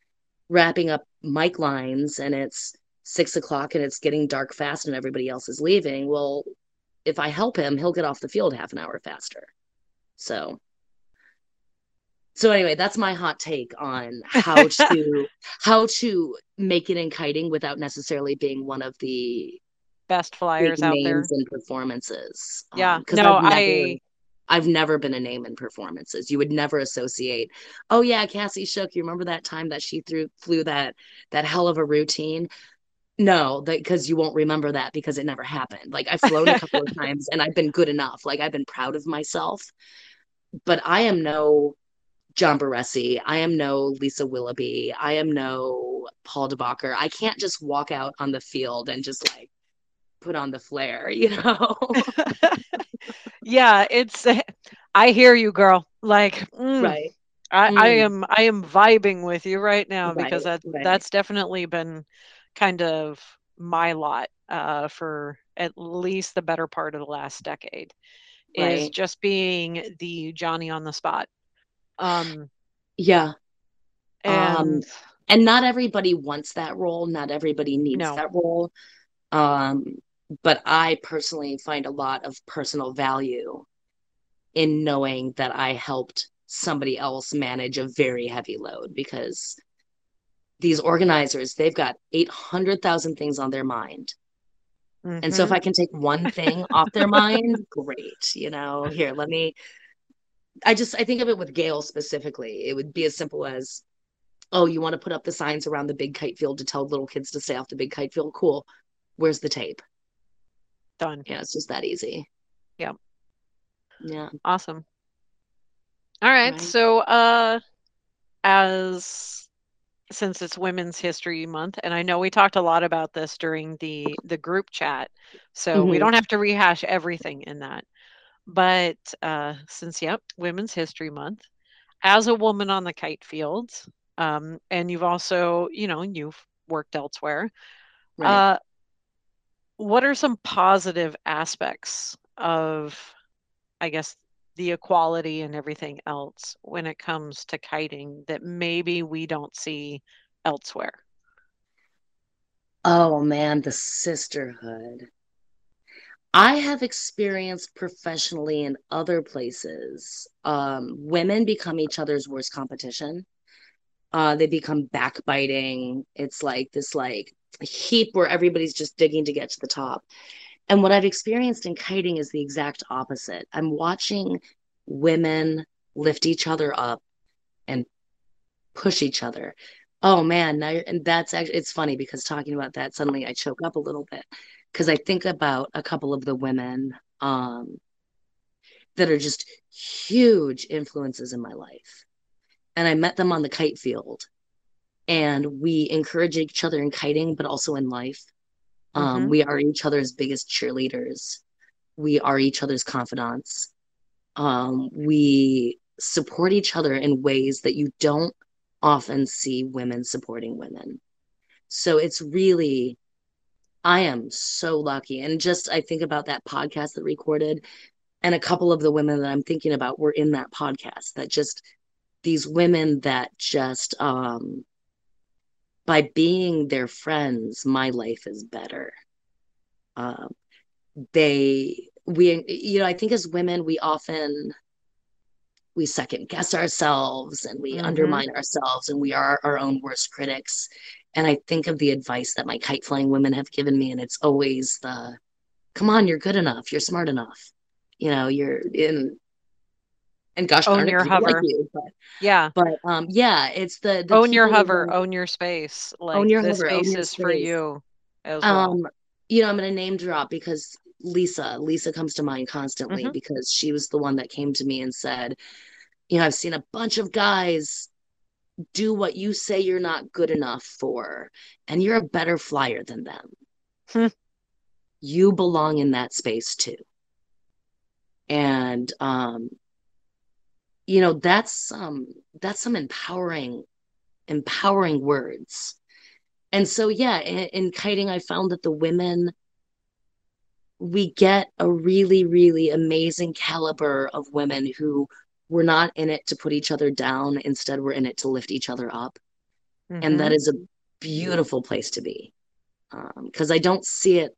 wrapping up mic lines and it's six o'clock and it's getting dark fast and everybody else is leaving. Well if i help him he'll get off the field half an hour faster. So so anyway that's my hot take on how to how to make it in kiting without necessarily being one of the best flyers out there and performances yeah um, no I've never, i I've never been a name in performances. You would never associate, oh yeah, Cassie Shook. You remember that time that she threw flew that that hell of a routine? No, because you won't remember that because it never happened. Like I've flown a couple of times and I've been good enough. Like I've been proud of myself. But I am no John Barresi. I am no Lisa Willoughby. I am no Paul de Bakker. I can't just walk out on the field and just like put on the flare, you know? yeah, it's, I hear you, girl. Like, mm, right. I, mm. I am, I am vibing with you right now right, because that, right. that's definitely been kind of my lot uh, for at least the better part of the last decade right. is just being the Johnny on the spot um, yeah. Um, and um, and not everybody wants that role. Not everybody needs no. that role. Um, but I personally find a lot of personal value in knowing that I helped somebody else manage a very heavy load because these organizers, they've got 800,000 things on their mind. Mm-hmm. And so if mm-hmm. I can take one thing off their mind, great. You know, here, let me. I just, I think of it with Gayle specifically. It would be as simple as, oh, you want to put up the signs around the big kite field to tell little kids to stay off the big kite field? Cool. Where's the tape? Done. Yeah, it's just that easy. Yeah. Yeah. Awesome. All right. right. So, uh, as since it's Women's History Month, and I know we talked a lot about this during the the group chat, so mm-hmm. we don't have to rehash everything in that. But uh, since yep, Women's History Month, as a woman on the kite fields, um, and you've also you know you've worked elsewhere. Right. Uh, what are some positive aspects of, I guess, the equality and everything else when it comes to kiting that maybe we don't see elsewhere? Oh man, the sisterhood. I have experienced professionally in other places. Um, women become each other's worst competition. Uh, they become backbiting. It's like this like heap where everybody's just digging to get to the top. And what I've experienced in kiting is the exact opposite. I'm watching women lift each other up and push each other. Oh man, now and that's actually it's funny because talking about that suddenly I choke up a little bit because I think about a couple of the women um that are just huge influences in my life. And I met them on the kite field. And we encourage each other in kiting but also in life. Um, mm-hmm. we are each other's biggest cheerleaders. We are each other's confidants. Um, we support each other in ways that you don't often see women supporting women. So it's really i am so lucky and just i think about that podcast that recorded and a couple of the women that i'm thinking about were in that podcast that just these women that just um by being their friends, my life is better. Um, they, we, you know, I think as women, we often we second guess ourselves and we mm-hmm. undermine ourselves and we are our own worst critics. And I think of the advice that my kite flying women have given me, and it's always the, "Come on, you're good enough. You're smart enough. You know, you're in." and gosh own your hover like you, but, yeah but um yeah it's the, the own your hover who, own your space like own your this hover, space is space. for you as well. um you know i'm gonna name drop because lisa lisa comes to mind constantly mm-hmm. because she was the one that came to me and said you know i've seen a bunch of guys do what you say you're not good enough for and you're a better flyer than them. Hmm. you belong in that space too. And um you know that's um that's some empowering empowering words. And so yeah in, in kiting i found that the women we get a really really amazing caliber of women who we're not in it to put each other down. Instead we're in it to lift each other up. Mm-hmm. and that mm-hmm. a beautiful place to be because um, i don't see it.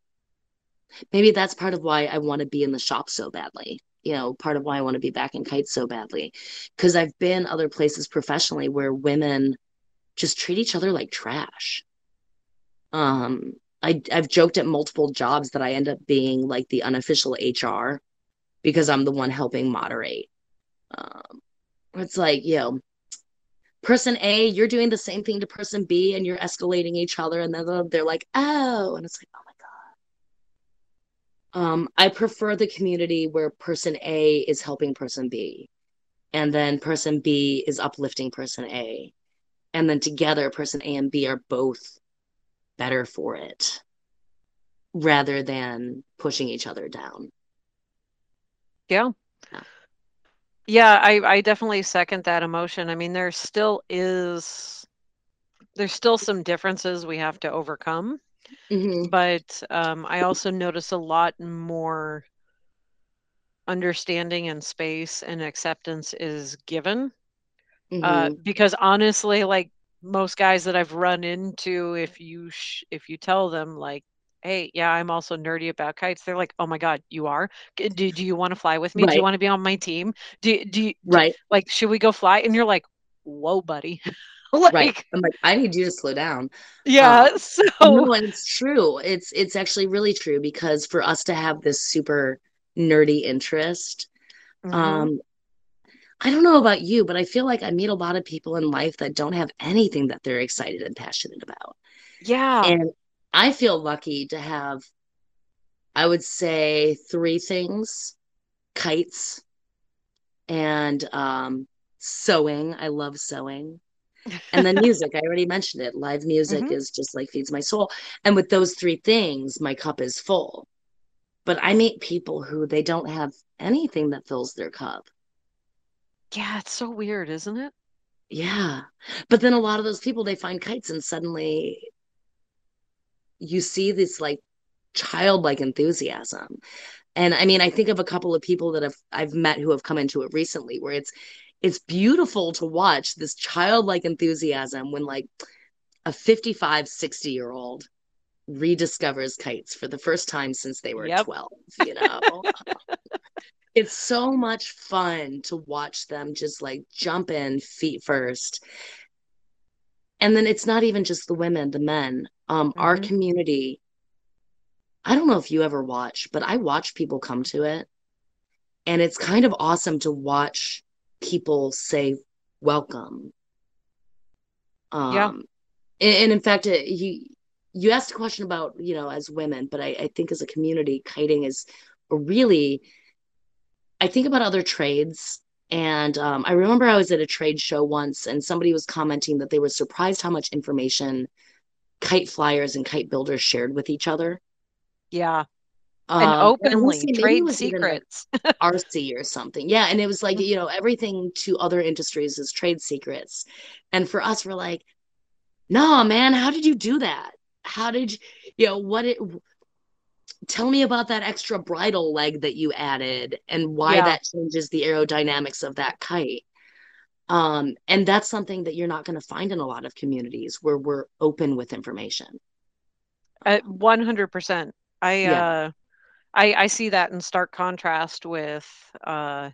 Maybe that's part of why i want to be in the shop so badly you know part of why i want to be back in kites so badly. Because i've been other places professionally where women just treat each other like trash. Um I, i've joked at multiple jobs that i end up being like the unofficial hr because i'm the one helping moderate um it's like you know person a you're doing the same thing to person b and you're escalating each other and then they're like oh and it's like oh my God. um, I prefer the community where person A is helping person B, and then person B is uplifting person A. And then together, person A and B are both better for it rather than pushing each other down. Yeah. Yeah, I, I definitely second that emotion. I mean, there still is, there's still some differences we have to overcome Mm-hmm. But um, I also notice a lot more understanding and space and acceptance is given. Uh, mm-hmm. Uh, because honestly, like most guys that I've run into, if you sh- if you tell them like, hey, yeah, I'm also nerdy about kites. They're like, oh my God, you are? Do, do you want to fly with me? Right. Do you want to be on my team? Do, do, you, right. Do, like, should we go fly? And you're like, whoa, buddy. like, right. I'm like, I need you to slow down. Yeah. Um, so no, and it's true. It's it's actually really true because for us to have this super nerdy interest, mm-hmm. um, I don't know about you, but I feel like I meet a lot of people in life that don't have anything that they're excited and passionate about. Yeah. And I feel lucky to have, I would say, three things kites and um, sewing. I love sewing. and then music. I already mentioned it. Live music mm-hmm. is just like feeds my soul. And with those three things, my cup is full. But I meet people who they don't have anything that fills their cup. Yeah, it's so weird, isn't it? Yeah. But then a lot of those people they find kites and suddenly you see this like childlike enthusiasm. And I mean, I think of a couple of people that have I've met who have come into it recently where it's it's beautiful to watch this childlike enthusiasm when like a 55, 60 year old rediscovers kites for the first time since they were yep. 12, you know. it's so much fun to watch them just like jump in feet first and then it's not even just the women the men um mm-hmm. our community i don't know if you ever watch but i watch people come to it and it's kind of awesome to watch people say welcome um yeah. and, and in fact it, you you asked a question about you know as women but I, I think as a community kiting is really I think about other trades. And um, I remember I was at a trade show once and somebody was commenting that they were surprised how much information kite flyers and kite builders shared with each other. Yeah. Um, and openly and trade secrets. Like RC or something. Yeah. And it was like, mm-hmm. you know, everything to other industries is trade secrets. And for us, we're like, no, man, how did you do that? How did you, you know, what it, tell me about that extra bridle leg that you added and why yeah. that changes the aerodynamics of that kite um, and that's something that you're not going to find in a lot of communities where we're open with information At 100% i yeah. uh I, I see that in stark contrast with uh,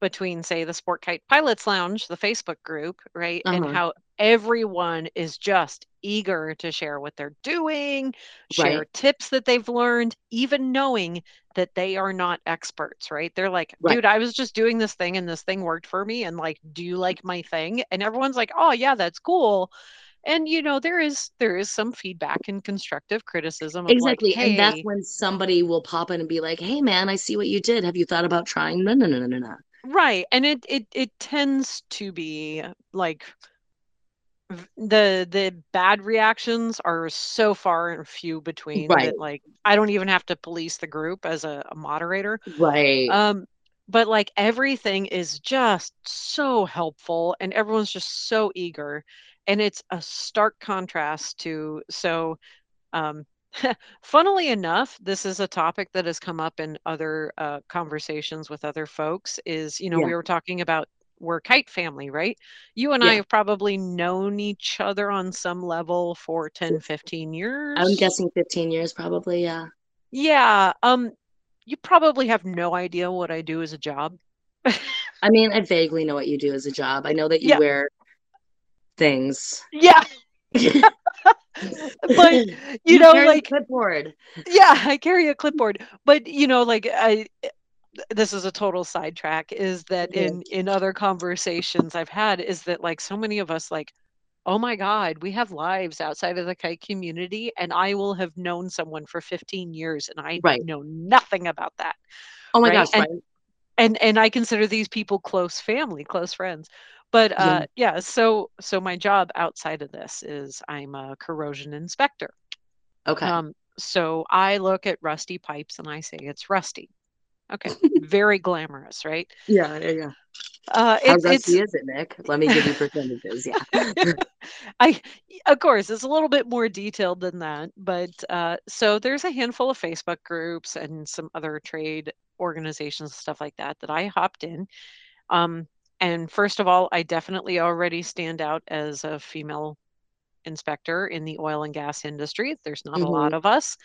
between say the sport kite pilots lounge the facebook group right uh-huh. and how everyone is just eager to share what they're doing share right. tips that they've learned even knowing that they are not experts right they're like right. dude i was just doing this thing and this thing worked for me and like do you like my thing and everyone's like oh yeah that's cool and you know there is there is some feedback and constructive criticism exactly like, hey, and that's when somebody will pop in and be like hey man i see what you did have you thought about trying no no no no no right and it it it tends to be like the the bad reactions are so far and few between right. that like i don't even have to police the group as a, a moderator right um but like everything is just so helpful and everyone's just so eager and it's a stark contrast to so um funnily enough this is a topic that has come up in other uh, conversations with other folks is you know yeah. we were talking about we're kite family right? You and yeah. i have probably known each other on some level for 10 15 years i'm guessing 15 years probably yeah. Yeah um you probably have no idea what i do as a job. I mean i vaguely know what you do as a job. I know that you yeah. wear things. Yeah but you, you know like clipboard yeah i carry a clipboard but you know like i this is a total sidetrack is that in in other conversations i've had is that like so many of us like oh my god we have lives outside of the kite community and i will have known someone for 15 years and i right. know nothing about that oh my right? gosh and, right. and and i consider these people close family close friends but uh yeah. yeah so so my job outside of this is i'm a corrosion inspector okay um so i look at rusty pipes and i say it's rusty Okay, very glamorous, right? Yeah, yeah, yeah. Uh, How rusty is it, Nick? Let me give you percentages. Yeah. I, of course, it's a little bit more detailed than that, but uh, so there's a handful of Facebook groups and some other trade organizations, stuff like that, that I hopped in. Um, and first of all, I definitely already stand out as a female inspector in the oil and gas industry. There's not Mhm. a lot of us.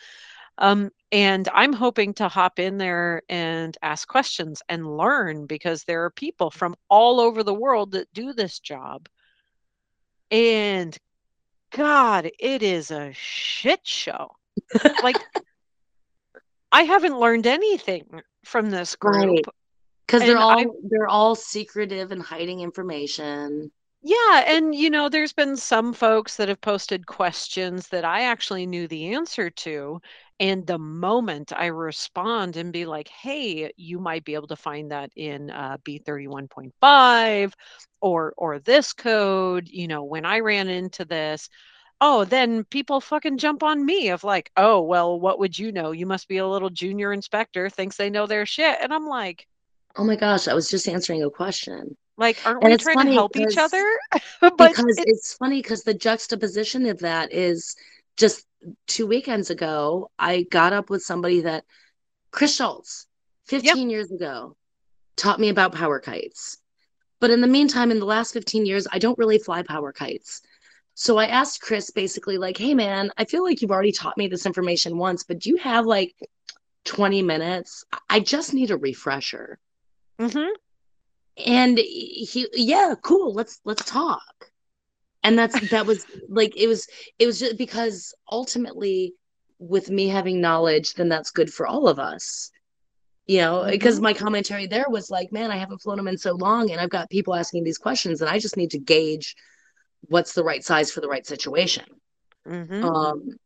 Um, and I'm hoping to hop in there and ask questions and learn because there are people from all over the world that do this job. And God, it is a shit show. Like, I haven't learned anything from this group. Right. Because they're all I- they're all secretive and hiding information. Yeah, and you know, there's been some folks that have posted questions that I actually knew the answer to. And the moment I respond and be like, hey, you might be able to find that in uh, B31.5 or or this code, you know, when I ran into this, oh, then people fucking jump on me of like, oh, well, what would you know? You must be a little junior inspector, thinks they know their shit. And I'm like, Oh my gosh, I was just answering a question. like, aren't And we it's trying to help each other? but because it- it's funny because the juxtaposition of that is just two weekends ago, I got up with somebody that Chris Schultz, 15 years ago, taught me about power kites. But in the meantime, in the last 15 years, I don't really fly power kites. So I asked Chris basically, like, hey man, I feel like you've already taught me this information once, but do you have like 20 minutes? I just need a refresher. Mhm. and he yeah cool let's let's talk and that's that was like it was it was just because ultimately with me having knowledge then that's good for all of us you know because Mhm. my commentary there was like man i haven't flown them in so long and i've got people asking these questions and i just need to gauge what's the right size for the right situation Mhm. um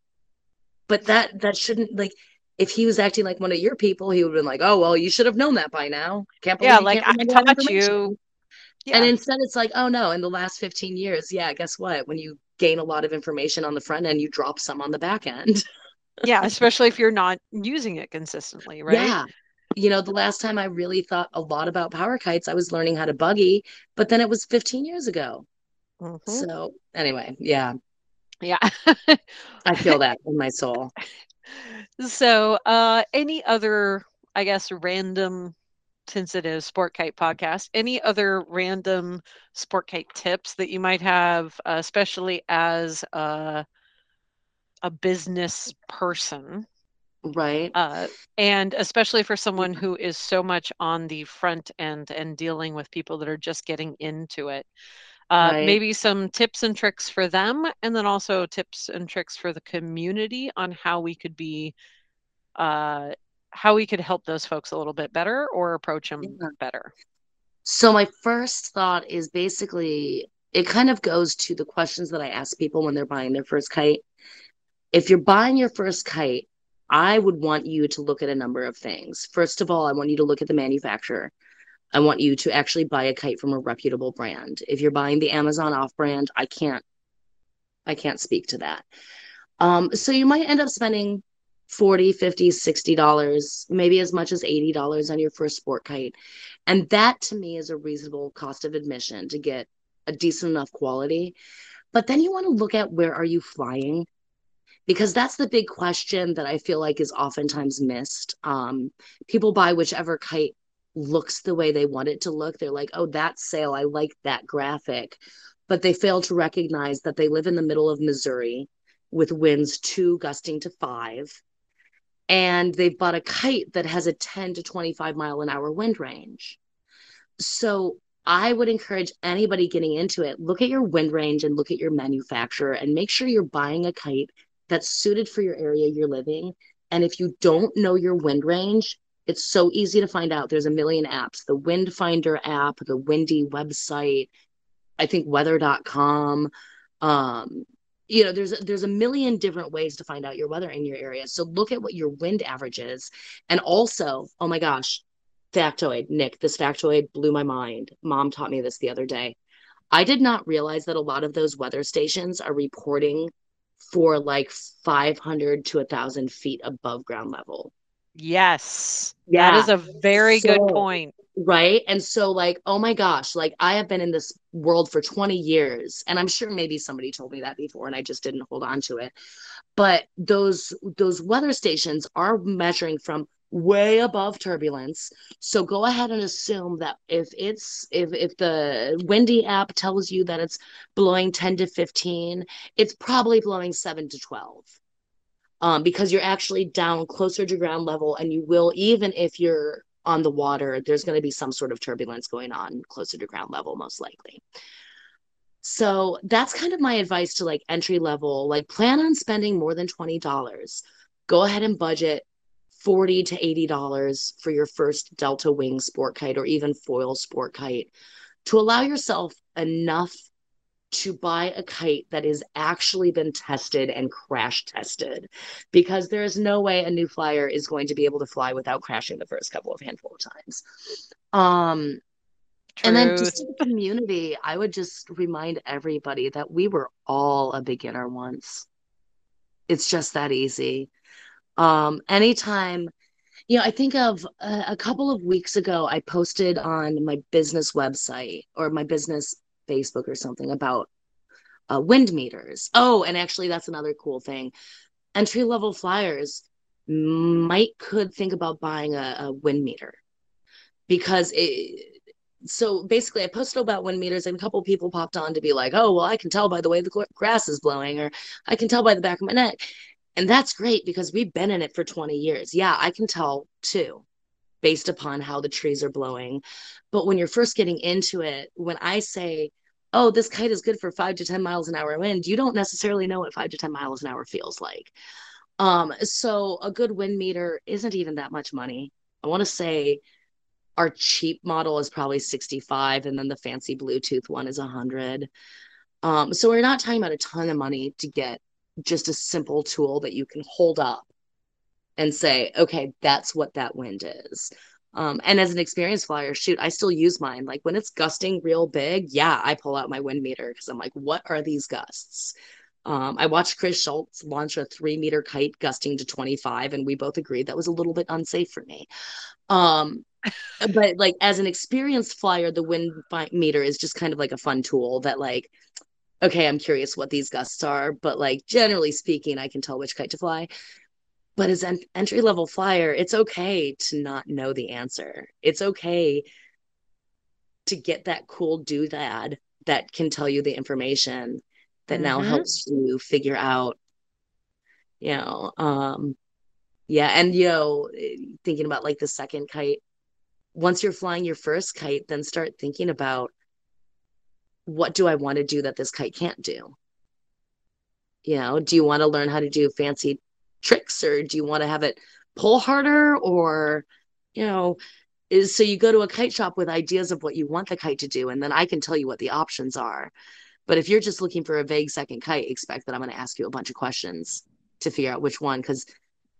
but that that shouldn't like if he was acting like one of your people he would have been like oh well you should have known that by now can't believe yeah, like I taught information." you. Yeah. And instead, it's like, oh no, in the last 15 years, yeah, guess what? When you gain a lot of information on the front end, you drop some on the back end. yeah, especially if you're not using it consistently, right? Yeah. You know, the last time I really thought a lot about power kites, I was learning how to buggy, but then it was 15 years ago. Mhm. So, anyway, yeah, Yeah. I feel that in my soul. so, uh, any other, I guess, random, since it is Sport Kite podcast, any other random Sport Kite tips that you might have, uh, especially as a, a business person? Right. uh, and especially for someone who is so much on the front end and dealing with people that are just getting into it. Uh, Right. Maybe some tips and tricks for them, and then also tips and tricks for the community on how we could be, uh, how we could help those folks a little bit better or approach them Yeah. better. So, my first thought is basically it kind of goes to the questions that I ask people when they're buying their first kite. If you're buying your first kite, I would want you to look at a number of things. First of all, I want you to look at the manufacturer. I want you to actually buy a kite from a reputable brand. If you're buying the Amazon off brand, I can't I can't speak to that. Um, so you might end up spending 40, 50, 60 dollars, maybe as much as 80 dollars on your first sport kite. And that to me is a reasonable cost of admission to get a decent enough quality. But then you want to look at where are you flying? Because that's the big question that I feel like is oftentimes missed. Um, people buy whichever kite looks the way they want it to look. They're like, oh, that sail, I like that graphic. But they fail to recognize that they live in the middle of Missouri with winds two gusting to five. And they've bought a kite that has a 10 to 25 mile an hour wind range. So I would encourage anybody getting into it, look at your wind range and look at your manufacturer and make sure you're buying a kite that's suited for your area you're living. And if you don't know your wind range, it's so easy to find out. There's a million apps the Wind Finder app, the Windy website, I think weather.com. Um, you know, there's there's a million different ways to find out your weather in your area. So look at what your wind average is. And also, oh my gosh, factoid, Nick, this factoid blew my mind. Mom taught me this the other day. I did not realize that a lot of those weather stations are reporting for like 500 to 1,000 feet above ground level. Yes. Yeah. That is a very good point. Right. And so, like, oh my gosh, like I have been in this world for 20 years, and I'm sure maybe somebody told me that before and I just didn't hold on to it. But those those weather stations are measuring from way above turbulence. So go ahead and assume that if it's if if the windy app tells you that it's blowing 10 to 15, it's probably blowing 7 to 12. Um, because you're actually down closer to ground level and you will even if you're on the water, there's going to be some sort of turbulence going on closer to ground level most likely. So that's kind of my advice to like entry level, like plan on spending more than $20. Go ahead and budget 40 to 80 dollars for your first delta wing sport kite or even foil sport kite to allow yourself enough to buy a kite that has actually been tested and crash tested because there is no way a new flyer is going to be able to fly without crashing the first couple of handful of times. Um and then just to the community i would just remind everybody that we were all a beginner once. It's just that easy. Um, anytime, you know, I think of a, a couple of weeks ago, I posted on my business website or my business Facebook or something about uh, wind meters. Oh, and actually, that's another cool thing. Entry level flyers might could think about buying a, a wind meter because it. So basically, I posted about wind meters, and a couple people popped on to be like, "Oh, well, I can tell by the way the grass is blowing, or I can tell by the back of my neck." And that's great because we've been in it for 20 years. Yeah, I can tell too, based upon how the trees are blowing. But when you're first getting into it, when I say, oh, this kite is good for five to 10 miles an hour wind, you don't necessarily know what five to 10 miles an hour feels like. Um, so a good wind meter isn't even that much money. I want to say our cheap model is probably 65 and then the fancy Bluetooth one is 100. Um, so we're not talking about a ton of money to get just a simple tool that you can hold up and say, okay, that's what that wind is. Um, and as an experienced flyer, shoot, I still use mine. Like when it's gusting real big, yeah, I pull out my wind meter because I'm like, what are these gusts? Um, I watched Chris Schultz launch a three meter kite gusting to 25, and we both agreed that was a little bit unsafe for me. Um, but like as an experienced flyer, the wind meter is just kind of like a fun tool that like okay, I'm curious what these gusts are, but like generally speaking, I can tell which kite to fly. But as an entry level flyer, it's okay to not know the answer. It's okay to get that cool doodad that that can tell you the information that mm-hmm. now helps you figure out, you know, um, yeah, and you know, thinking about like the second kite. Once you're flying your first kite, then start thinking about what do I want to do that this kite can't do? You know, do you want to learn how to do fancy tricks or do you want to have it pull harder or, you know, is so you go to a kite shop with ideas of what you want the kite to do and then I can tell you what the options are. But if you're just looking for a vague second kite, expect that I'm going to ask you a bunch of questions to figure out which one cuz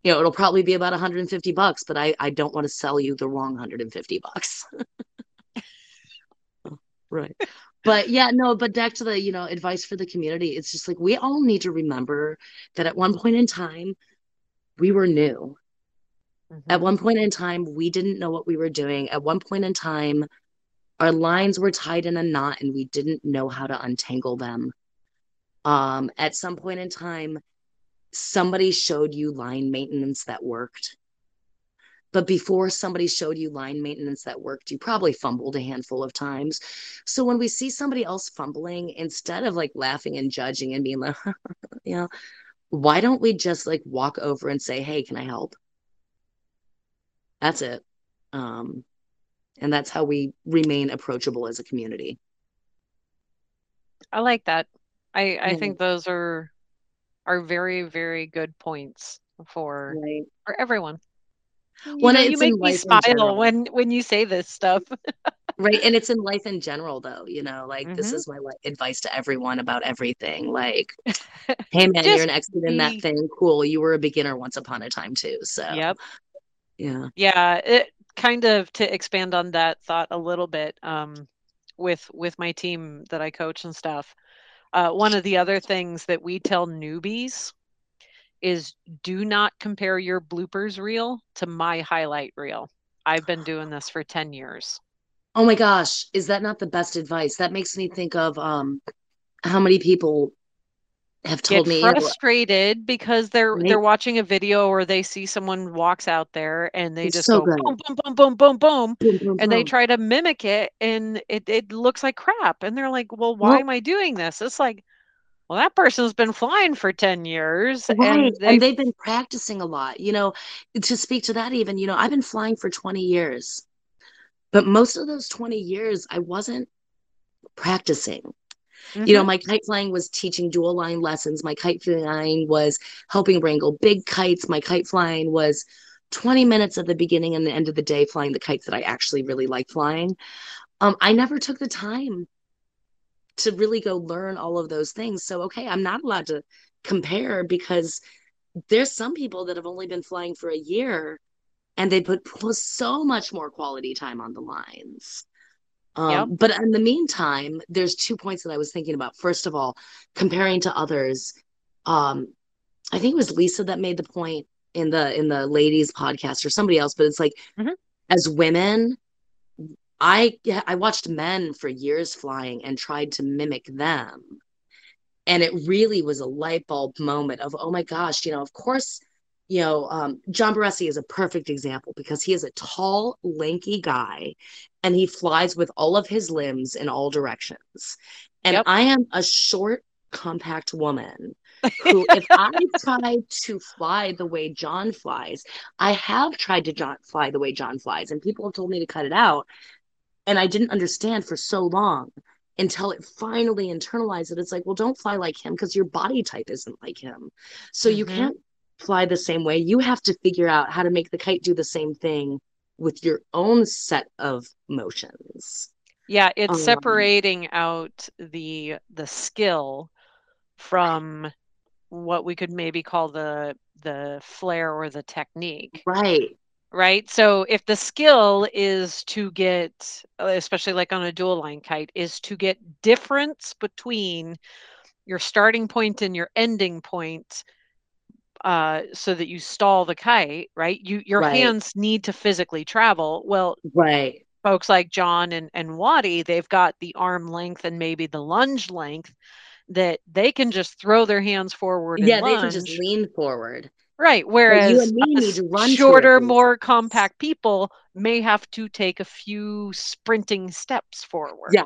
you know, it'll probably be about 150 bucks, but I I don't want to sell you the wrong 150 bucks. right but yeah no but back to the you know advice for the community it's just like we all need to remember that at one point in time we were new. Mm-hmm. at one point in time we didn't know what we were doing. At one point in time our lines were tied in a knot and we didn't know how to untangle them. Um at some point in time somebody showed you line maintenance that worked but before somebody showed you line maintenance that worked, you probably fumbled a handful of times. So when we see somebody else fumbling, instead of like laughing and judging and being like, you know, why don't we just like walk over and say, hey, can I help? That's it. Um, and that's how we remain approachable as a community. I like that. I, I think those are are very, very good points for right. for everyone when you, know, you make me smile when when you say this stuff. Right and it's in life in general though you know like mm-hmm. this is my like, advice to everyone about everything like hey man you're an expert in that thing. Cool you were a beginner once upon a time too so yep. Yeah. Yeah it kind of to expand on that thought a little bit um with with my team that i coach and stuff uh, one of the other things that we tell newbies is do not compare your bloopers reel to my highlight reel. I've been doing this for 10 years. Oh my gosh, is that not the best advice? That makes me think of um how many people have told get me frustrated because they're they're watching a video or they see someone walks out there and they It's just so go boom boom boom boom boom boom boom, boom, and they try to mimic it and it, it looks like crap and they're like well why am i doing this it's like well that person's been flying for 10 years Right. and And, they they've been practicing a lot. You know, to speak to that, even, you know, I've been flying for 20 years, but most of those 20 years, I wasn't practicing. You know, Mhm. my kite flying was teaching dual line lessons. My kite flying was helping wrangle big kites. My kite flying was 20 minutes at the beginning and the end of the day flying the kites that I actually really like flying. Um, I never took the time to really go learn all of those things. So, okay, I'm not allowed to compare because there's some people that have only been flying for a year and they put so much more quality time on the lines. Um, Yep. But in the meantime, there's two points that I was thinking about. First of all, comparing to others, um, I think it was Lisa that made the point in the in the ladies podcast or somebody else, but it's like Mhm. as women, I I watched men for years flying and tried to mimic them. And it really was a light bulb moment of, oh my gosh, you know, of course, you know, um, John Barresi is a perfect example because he is a tall, lanky guy and he flies with all of his limbs in all directions. And Yep. I am a short, compact woman who, if I tried to fly the way John flies, I have tried to John, fly the way John flies, and people have told me to cut it out. And I didn't understand for so long until it finally internalized it. It's like, well, don't fly like him because your body type isn't like him. So you Mhm. can't fly the same way. You have to figure out how to make the kite do the same thing with your own set of motions. yeah it's Um, separating out the the skill from what we could maybe call the the flair or the technique Right. Right so if the skill is to get especially like on a dual line kite is to get difference between your starting point and your ending point uh so that you stall the kite right you your Right. hands need to physically travel well Right. folks like John and, and Waddy, they've got the arm length and maybe the lunge length that they can just throw their hands forward and Yeah, they lunge. can just lean forward. Right. Whereas you and me need to run shorter, more compact people may have to take a few sprinting steps forward. Yeah,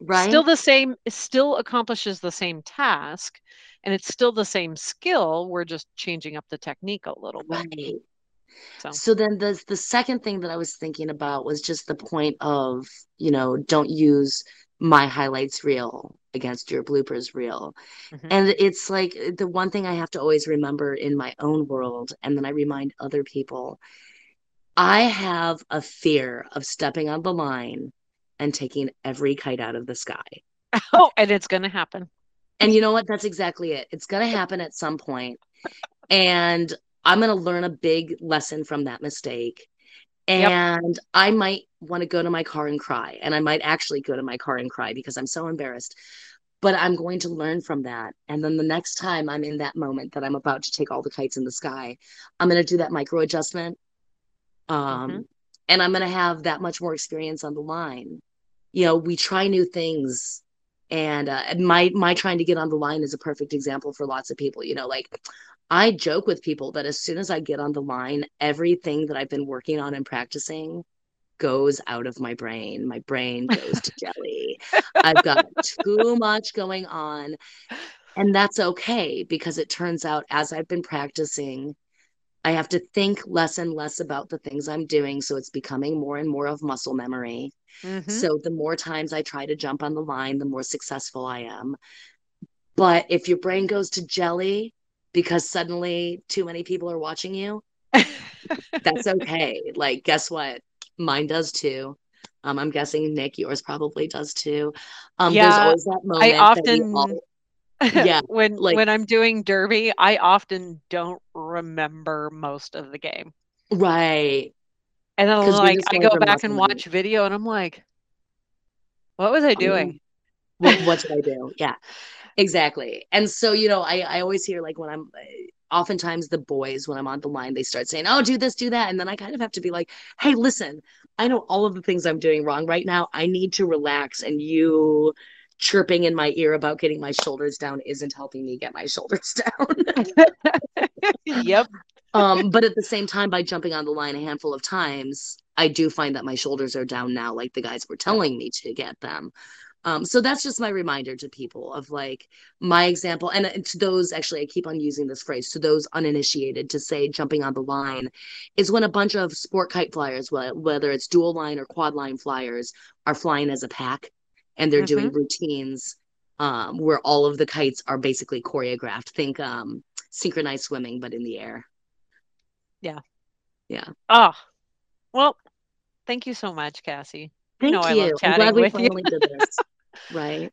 Right. Still the same, it still accomplishes the same task and it's still the same skill. We're just changing up the technique a little bit. right. So So then the the second thing that I was thinking about was just the point of, you know, don't use my highlights reel against your bloopers reel. Mhm. And it's like the one thing I have to always remember in my own world, and then I remind other people, I have a fear of stepping on the line and taking every kite out of the sky. oh, and it's going to happen. And you know what? That's exactly it. It's going to happen at some point. And I'm going to learn a big lesson from that mistake. Yep. And I might want to go to my car and cry. And I might actually go to my car and cry because I'm so embarrassed. But I'm going to learn from that. And then the next time I'm in that moment that I'm about to take all the kites in the sky, I'm going to do that micro adjustment. Um, Mhm. And I'm going to have that much more experience on the line. You know, we try new things and uh, my my trying to get on the line is a perfect example for lots of people you know like i joke with people that as soon as i get on the line everything that i've been working on and practicing goes out of my brain. My brain goes to jelly. I've got too much going on. And that's okay because it turns out as i've been practicing i have to think less and less about the things i'm doing. So it's becoming more and more of muscle memory. Mhm. so the more times I try to jump on the line, the more successful I am. But if your brain goes to jelly because suddenly too many people are watching you, that's okay. like, guess what? Mine does too. Um, I'm guessing Nick, yours probably does too. Um, there's Yeah, always that moment. I often all- yeah, when like- when I'm doing derby, I often don't remember most of the game. right. And then like I go back and watch video and I'm like, what was I doing? What, what should I do? Yeah, exactly. And so, you know, I, I always hear like when I'm oftentimes the boys, when I'm on the line, they start saying, oh, do this, do that. And then I kind of have to be like, hey, listen, I know all of the things I'm doing wrong right now. I need to relax and you chirping in my ear about getting my shoulders down isn't helping me get my shoulders down. yep. um, but at the same time, by jumping on the line a handful of times, I do find that my shoulders are down now, like the guys were telling me to get them. Um, so that's just my reminder to people of like my example, and to those actually, I keep on using this phrase to those uninitiated to say jumping on the line is when a bunch of sport kite flyers, whether it's dual line or quad line flyers, are flying as a pack and they're mm-hmm. doing routines um, where all of the kites are basically choreographed. Think um, synchronized swimming, but in the air. Yeah. Yeah. Oh, well, thank you so much, Cassie. Thank you. Know you. I love chatting I'm glad we finally did this. right.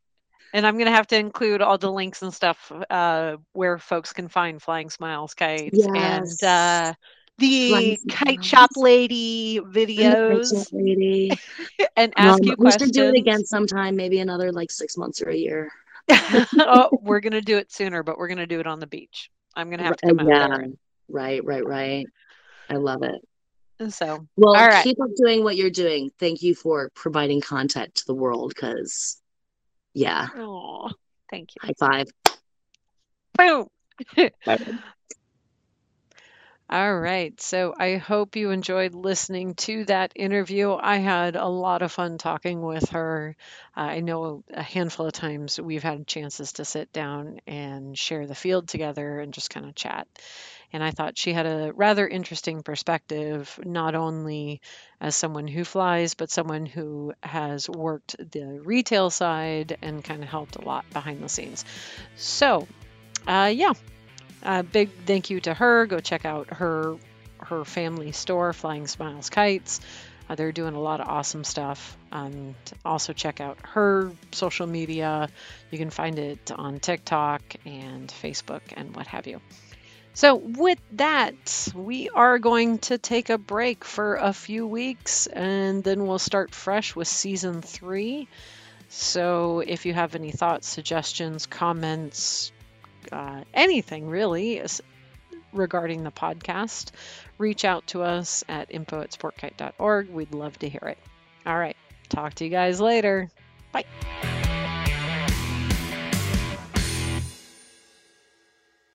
And I'm going to have to include all the links and stuff uh, where folks can find Flying Smiles kites yes. and uh, the kite shop lady videos shop lady. and ask um, you questions. We should do it again sometime, maybe another like six months or a year. oh, we're gonna do it sooner, but we're gonna do it on the beach. I'm gonna have to come yeah. out there. Right, right, right. I love it. So, well, right. keep up doing what you're doing. Thank you for providing content to the world because, yeah. Oh, thank you. High five. Boom. All right. So I hope you enjoyed listening to that interview. I had a lot of fun talking with her. Uh, I know a handful of times we've had chances to sit down and share the field together and just kind of chat. And I thought she had a rather interesting perspective, not only as someone who flies, but someone who has worked the retail side and kind of helped a lot behind the scenes. So, uh, yeah, a big thank you to her. Go check out her her family store, Flying Smiles Kites. Uh, they're doing a lot of awesome stuff. And also check out her social media. You can find it on TikTok and Facebook and what have you. So, with that, we are going to take a break for a few weeks and then we'll start fresh with season three. So, if you have any thoughts, suggestions, comments, uh, anything really regarding the podcast, reach out to us at info at sportkite.org. We'd love to hear it. All right. Talk to you guys later. Bye.